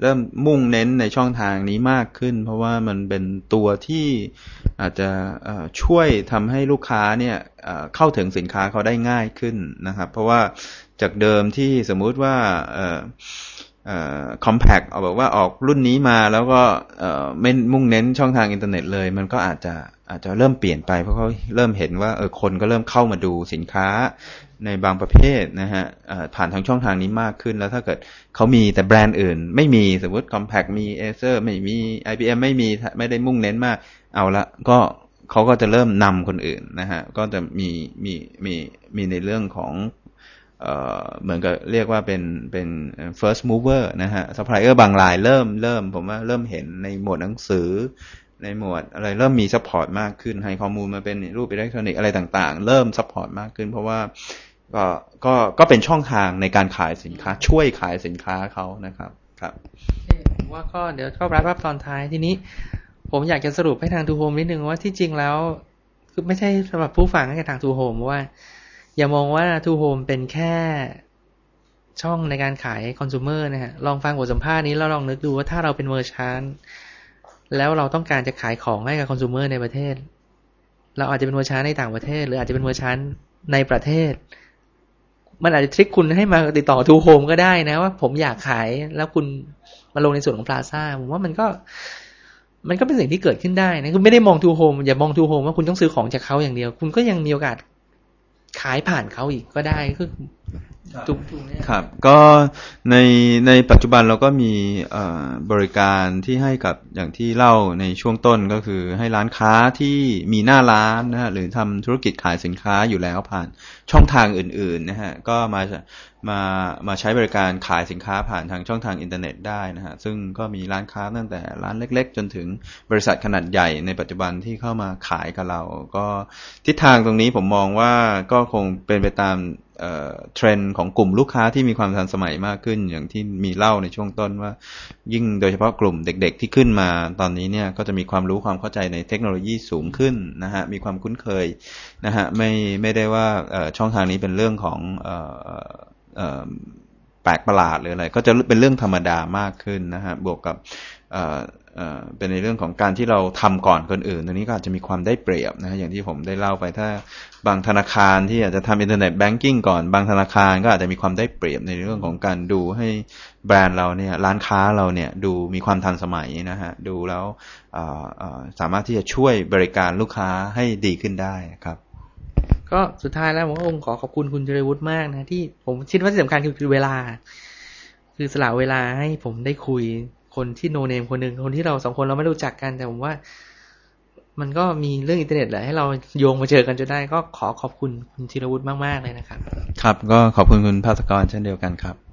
เริ่มมุ่งเน้นในช่องทางนี้มากขึ้น เพราะว่ามันเป็นตัวที่อาจจะช่วยทำให้ลูกค้าเนี่ยเข้าถึงสินค้าเขาได้ง่ายขึ้นนะครับ เพราะว่าจากเดิมที่สมมุติว่า คอมแพกเอาบอกว่าออกรุ่นนี้มาแล้วก็ไม่มุ่งเน้นช่องทางอินเทอร์เน็ตเลย มันก็อาจจะอาจจะเริ่มเปลี่ยนไปเพราะเขาเริ่มเห็นว่าเออคนก็เริ่มเข้ามาดูสินค้าในบางประเภทนะฮะผ่านทางช่องทางนี้มากขึ้น แล้วถ้าเกิดเขามีแต่แบรนด์อื่น ไม่มีสมมติ Compaq มี Acer ไม่มี IBM ไม่มีไม่ได้มุ่งเน้นมาก เอาละก็เขาก็จะเริ่มนำคนอื่นนะฮะก็จะมีมีมีมีในเรื่องของ เหมือนกับเรียกว่าเป็นเป็น first mover นะฮะ supplier บางรายเริ่มเริ่ม ผมว่าเริ่มเห็นในหมวดหนังสือ ในหมวดอะไรเริ่มมี support มากขึ้นให้ข้อมูลมาเป็นรูปอิเล็กทรอนิกส์อะไรต่างๆ เริ่ม support มากขึ้น เพราะว่าก็ก็ก็เป็นช่องทางในการขายสินค้า ช่วยขายสินค้าเขานะครับครับว่าก็เดี๋ยวก็รับรับตอนท้ายทีนี้ ผมอยากจะสรุปให้ทาง ToHome นิดนึงว่าที่จริงแล้ว คือไม่ใช่สำหรับผู้ฟังให้ทาง ToHome ว่า อย่ามองว่า ToHome เป็นแค่ช่องในการขายคอน sumer นะฮะ ลองฟังบทสัมภาษณ์นี้แล้วลองนึกดูว่าถ้าเราเป็น merchant แล้วเราต้องการจะขายของให้กับคอน sumer ในประเทศ เราอาจจะเป็น merchant ในต่างประเทศ หรืออาจจะเป็น merchant ในประเทศ มันอาจจะ trigger คุณให้มาติดต่อ ToHome ก็ได้นะว่าผมอยากขายแล้วคุณมาลงในส่วนของพลาซ่าผมว่ามันก็ มันก็เป็นสิ่งที่เกิดขึ้นได้นะคุณไม่ได้มอง ToHome อย่ามอง ToHome ว่าคุณต้องซื้อของจากเขาอย่างเดียว คุณก็ยังมีโอกาส ขายผ่านเขาอีกก็ได้ คือ จุกจุกเนี่ยครับ ก็ในในปัจจุบันเราก็มีเอ่อบริการที่ให้กับอย่างที่เล่าในช่วงต้นก็คือให้ร้านค้าที่มีหน้าร้านนะฮะหรือทำธุรกิจขายสินค้าอยู่แล้วผ่านช่องทางอื่นๆนะฮะก็มามามาใช้บริการขายสินค้าผ่านทางช่องทางอินเทอร์เน็ตได้นะฮะซึ่งก็มีร้านค้าตั้งแต่ร้านเล็ก ๆ จนถึงบริษัทขนาดใหญ่ในปัจจุบันที่เข้ามาขายกับเรา ก็ทิศทางตรงนี้ผมมองว่าก็คงเป็นไปตาม เทรนด์ของกลุ่มลูกค้าที่มีความทันสมัยมากขึ้น อย่างที่มีเล่าในช่วงต้นว่า ยิ่งโดยเฉพาะกลุ่มเด็ก ๆ ที่ขึ้นมาตอนนี้เนี่ยก็จะมีความรู้ความเข้าใจในเทคโนโลยีสูงขึ้นนะฮะมีความคุ้นเคยนะฮะไม่ไม่ได้ว่าช่องทางนี้เป็นเรื่องของออแปลกประหลาดหรืออะไรก็จะเป็นเรื่องธรรมดามากขึ้นนะฮะบวกกับเอ่อเอ่อเป็นในเรื่องของการที่เราทำก่อนคนอื่นตรงนี้ก็อาจจะมีความได้เปรียบนะฮะอย่างที่ผมได้เล่าไปถ้า บางธนาคารที่อาจจะทำอินเทอร์เน็ตแบงกิ้งก่อน บางธนาคารก็อาจจะมีความได้เปรียบในเรื่องของการดูให้แบรนด์เราเนี่ยร้านค้าเราเนี่ยดูมีความทันสมัยนะฮะดูแล้วสามารถที่จะช่วยบริการลูกค้าให้ดีขึ้นได้ครับก็สุดท้ายแล้วผมก็คงขอขอบคุณคุณเจริวุฒิมากนะที่ผมคิดว่าที่สำคัญคือคือเวลา คือสละเวลาให้ผมได้คุยคนที่โนเนมคนหนึ่งคนที่เราสองคนเราไม่รู้จักกันแต่ผมว่า มันก็มีเรื่องอินเทอร์เน็ตแหละให้เราโยงมาเจอกันจนได้ ก็ขอขอบคุณคุณธีรวุฒิมาก ๆ เลยนะครับ ครับ ก็ขอบคุณคุณภาสกรเช่นเดียวกันครับ